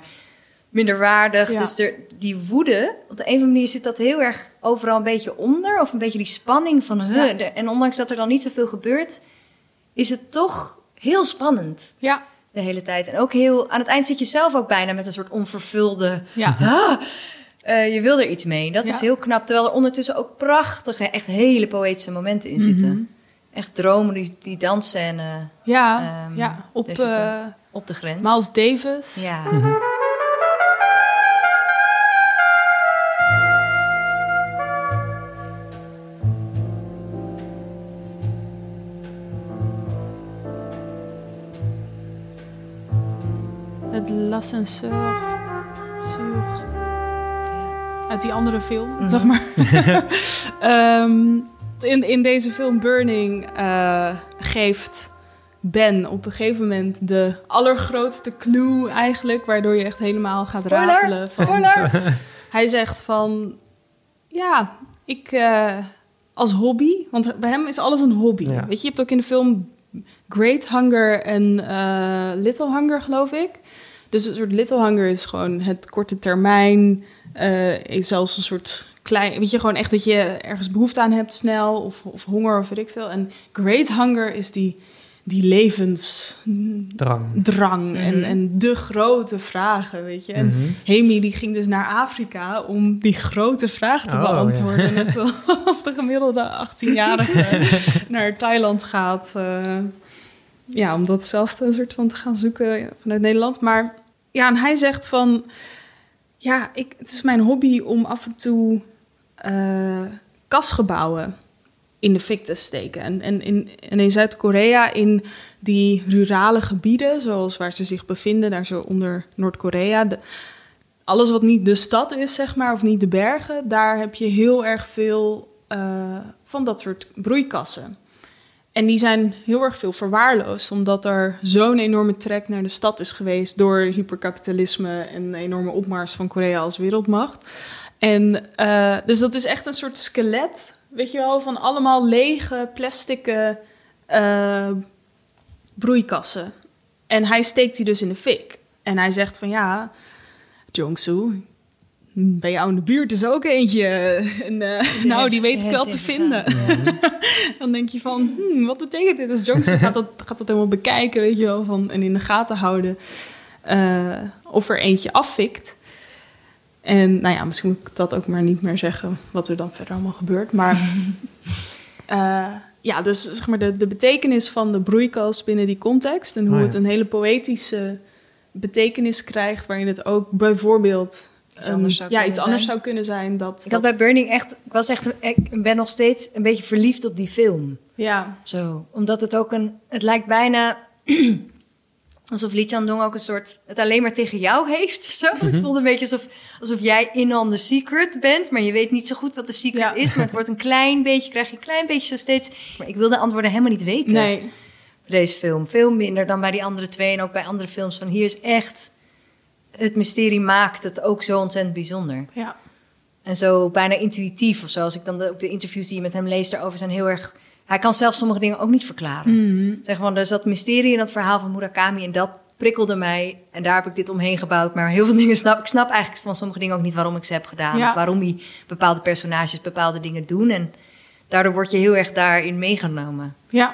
minder waardig. Ja. Dus er, die woede, op de een of andere manier zit dat heel erg overal een beetje onder, of een beetje die spanning van, Ja. de- en ondanks dat er dan niet zoveel gebeurt, is het toch heel spannend Ja, de hele tijd. En ook heel, aan het eind zit je zelf ook bijna met een soort onvervulde ja. Ah, eh, je wil er iets mee. Dat Ja. is heel knap. Terwijl er ondertussen ook prachtige, echt hele poëtische momenten in zitten. Mhm. Echt dromen, die, die dansscène Ja, Ehm, ja. op eh op de grens. Miles Davis. Ja. Het L'Ascenseur sur... Uit die andere film, Mhm. zeg maar. (laughs) Ehm, in, in deze film Burning eh, geeft Ben op een gegeven moment de allergrootste clue eigenlijk... waardoor je echt helemaal gaat ratelen. Van! (laughs) Hij zegt van... Ja, ik eh, als hobby... Want bij hem is alles een hobby. Ja. Weet je, je hebt ook in de film Great Hunger en eh, Little Hunger, geloof ik. Dus een soort Little Hunger is gewoon het korte termijn. eh, is zelfs een soort klein... Weet je, gewoon echt dat je ergens behoefte aan hebt snel. Of, of honger of weet ik veel. En Great Hunger is die, die levensdrang. Drang. En, en de grote vragen, weet je. En Mhm. Hemi die ging dus naar Afrika om die grote vraag te Oh, beantwoorden. Net zoals de gemiddelde 18-jarige (laughs) naar Thailand gaat. eh, ja, om datzelfde soort van te gaan zoeken vanuit Nederland. Maar ja, en hij zegt van... Ja, ik, het is mijn hobby om af en toe eh, kasgebouwen in de fik te steken. En, en, in, Zuid-Korea, in die rurale gebieden, zoals waar ze zich bevinden, daar zo onder Noord-Korea, alles wat niet de stad is, zeg maar, of niet de bergen, daar heb je heel erg veel eh, van dat soort broeikassen. En die zijn heel erg veel verwaarloosd, omdat er zo'n enorme trek naar de stad is geweest door hyperkapitalisme en een enorme opmars van Korea als wereldmacht. En eh, dus dat is echt een soort skelet, weet je wel, van allemaal lege plastic eh, broeikassen. En hij steekt die dus in de fik. En hij zegt van ja, Jongsu, bij jou in de buurt is ook eentje. En, eh, nou, die weet ik wel te vinden. (laughs) Dan denk je van, hmm, wat betekent dit? Dus Jongsu gaat dat, gaat dat helemaal bekijken, weet je wel, van, en in de gaten houden eh, of er eentje afvikt. En nou ja, misschien moet ik dat ook maar niet meer zeggen, wat er dan verder allemaal gebeurt. Maar (laughs) eh, ja, dus zeg maar de, de betekenis van de broeikas binnen die context en hoe Oh ja. het een hele poëtische betekenis krijgt, waarin het ook bijvoorbeeld Iets een- anders zou ja, kunnen iets anders zijn. zou kunnen zijn. Dat, Ik had bij Burning echt, ik was echt, ik ben nog steeds een beetje verliefd op die film. ja, Zo, omdat het ook een, het lijkt bijna (clears throat) alsof Lee Chan-dong ook een soort, het alleen maar tegen jou heeft. (laughs) Zo, het voelde een beetje alsof, alsof jij in on the secret bent, maar je weet niet zo goed wat de secret Ja. is. Maar het wordt een klein beetje, krijg je een klein beetje zo steeds. Maar ik wil de antwoorden helemaal niet weten. nee, bij deze film. Veel minder dan bij die andere twee en ook bij andere films. Van hier is echt, het mysterie maakt het ook zo ontzettend bijzonder. ja, En zo bijna intuïtief of zo. Als ik dan de, ook de interviews die je met hem leest daarover zijn heel erg... Hij kan zelf sommige dingen ook niet verklaren. Zeg maar, er zat mysterie in dat verhaal van Murakami en dat prikkelde mij. En daar heb ik dit omheen gebouwd. Maar heel veel (laughs) dingen snap ik. snap eigenlijk van sommige dingen ook niet waarom ik ze heb gedaan. Ja. Of waarom hij bepaalde personages bepaalde dingen doen. En daardoor word je heel erg daarin meegenomen. ja,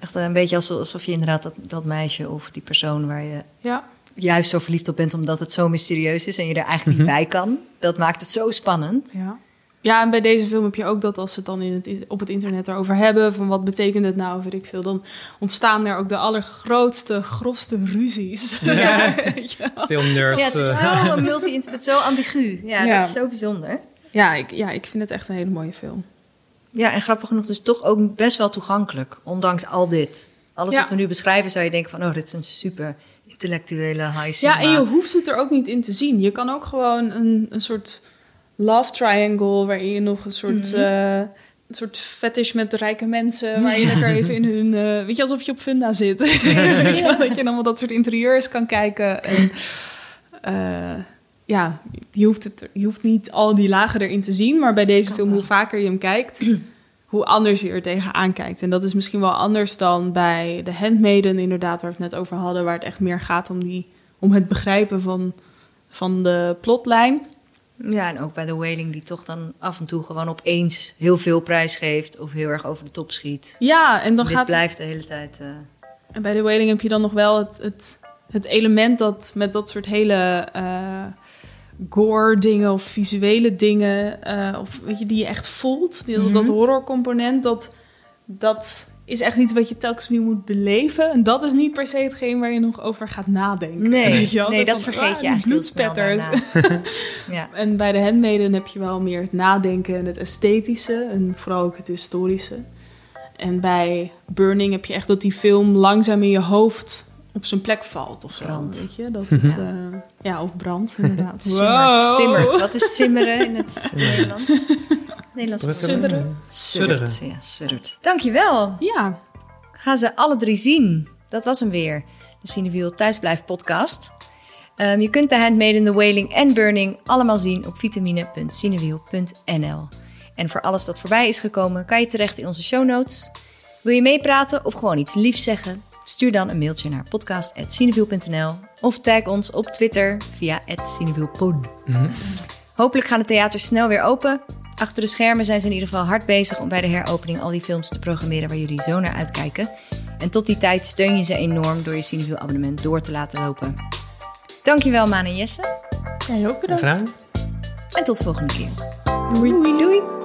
Echt een beetje alsof, alsof je inderdaad dat, dat meisje of die persoon waar je ja, juist zo verliefd op bent omdat het zo mysterieus is en je er eigenlijk Mhm. niet bij kan. Dat maakt het zo spannend. ja. Ja, en bij deze film heb je ook dat als ze het dan in het, op het internet erover hebben... van wat betekent het nou, weet ik veel... dan ontstaan er ook de allergrootste, grofste ruzies. Ja. (laughs) Veel nerds. Ja, het is eh. zo multi-interpret, zo ambigu. Ja, Ja. dat is zo bijzonder. ja, ik, ja, ik vind het echt een hele mooie film. Ja, en grappig genoeg dus toch ook best wel toegankelijk. Ondanks al dit. Alles Ja. wat we nu beschrijven zou je denken van... oh, dit is een super intellectuele high Ja, en je hoeft het er ook niet in te zien. Je kan ook gewoon een, een soort love triangle... waarin je nog een soort... eh, een soort fetish met rijke mensen, waar je (laughs) lekker even in hun... eh, weet je, alsof je op Funda zit. (laughs) (laughs) Wel, dat je allemaal dat soort interieurs kan kijken. En eh, ja, je hoeft, het, je hoeft niet al die lagen erin te zien. Maar bij deze film, hoe vaker je hem kijkt... (clears throat) hoe anders je er tegenaan kijkt. En dat is misschien wel anders dan bij The Handmaiden, inderdaad, waar we het net over hadden, waar het echt meer gaat om, die, om het begrijpen van, van de plotlijn. Ja, en ook bij The Wailing die toch dan af en toe gewoon opeens heel veel prijs geeft... of heel erg over de top schiet. Ja, en dan Dit gaat blijft de hele tijd... eh, En bij The Wailing heb je dan nog wel het, het, het element dat met dat soort hele eh, gore dingen of visuele dingen, eh, of weet je, die je echt voelt, die, Mhm. dat horrorcomponent, dat, dat is echt iets wat je telkens weer moet beleven. En dat is niet per se hetgeen waar je nog over gaat nadenken. Nee, Weet je nee dat van, vergeet ah, je eigenlijk heel snel bloedspetters. (laughs) ja. En bij de Handmaiden heb je wel meer het nadenken en het esthetische. En vooral ook het historische. En bij Burning heb je echt dat die film langzaam in je hoofd op zijn plek valt of zo. Brand. Weet je? Dat het, eh, ja, of brand (laughs) inderdaad. Simmert, Wow. simmert. Wat is simmeren in het Nederlands? Nederlands. Sudderen. Suddert. Ja, suddert. Dankjewel. Ja, Ga ze alle drie zien. Dat was hem weer. De Cineviel Thuisblijf podcast. Ehm, je kunt de Handmaiden, The Wailing en Burning allemaal zien op vitamine.cinewiel.nl. En voor alles dat voorbij is gekomen, kan je terecht in onze show notes. Wil je meepraten of gewoon iets liefs zeggen? Stuur dan een mailtje naar podcast.cinewiel.nl of tag ons op Twitter via @cinewielpod. Hopelijk gaan de theaters snel weer open. Achter de schermen zijn ze in ieder geval hard bezig om bij de heropening al die films te programmeren waar jullie zo naar uitkijken. En tot die tijd steun je ze enorm door je Cineviel abonnement door te laten lopen. Dankjewel Maan en Jesse jij ook bedankt. En tot de volgende keer. Doei. Doei.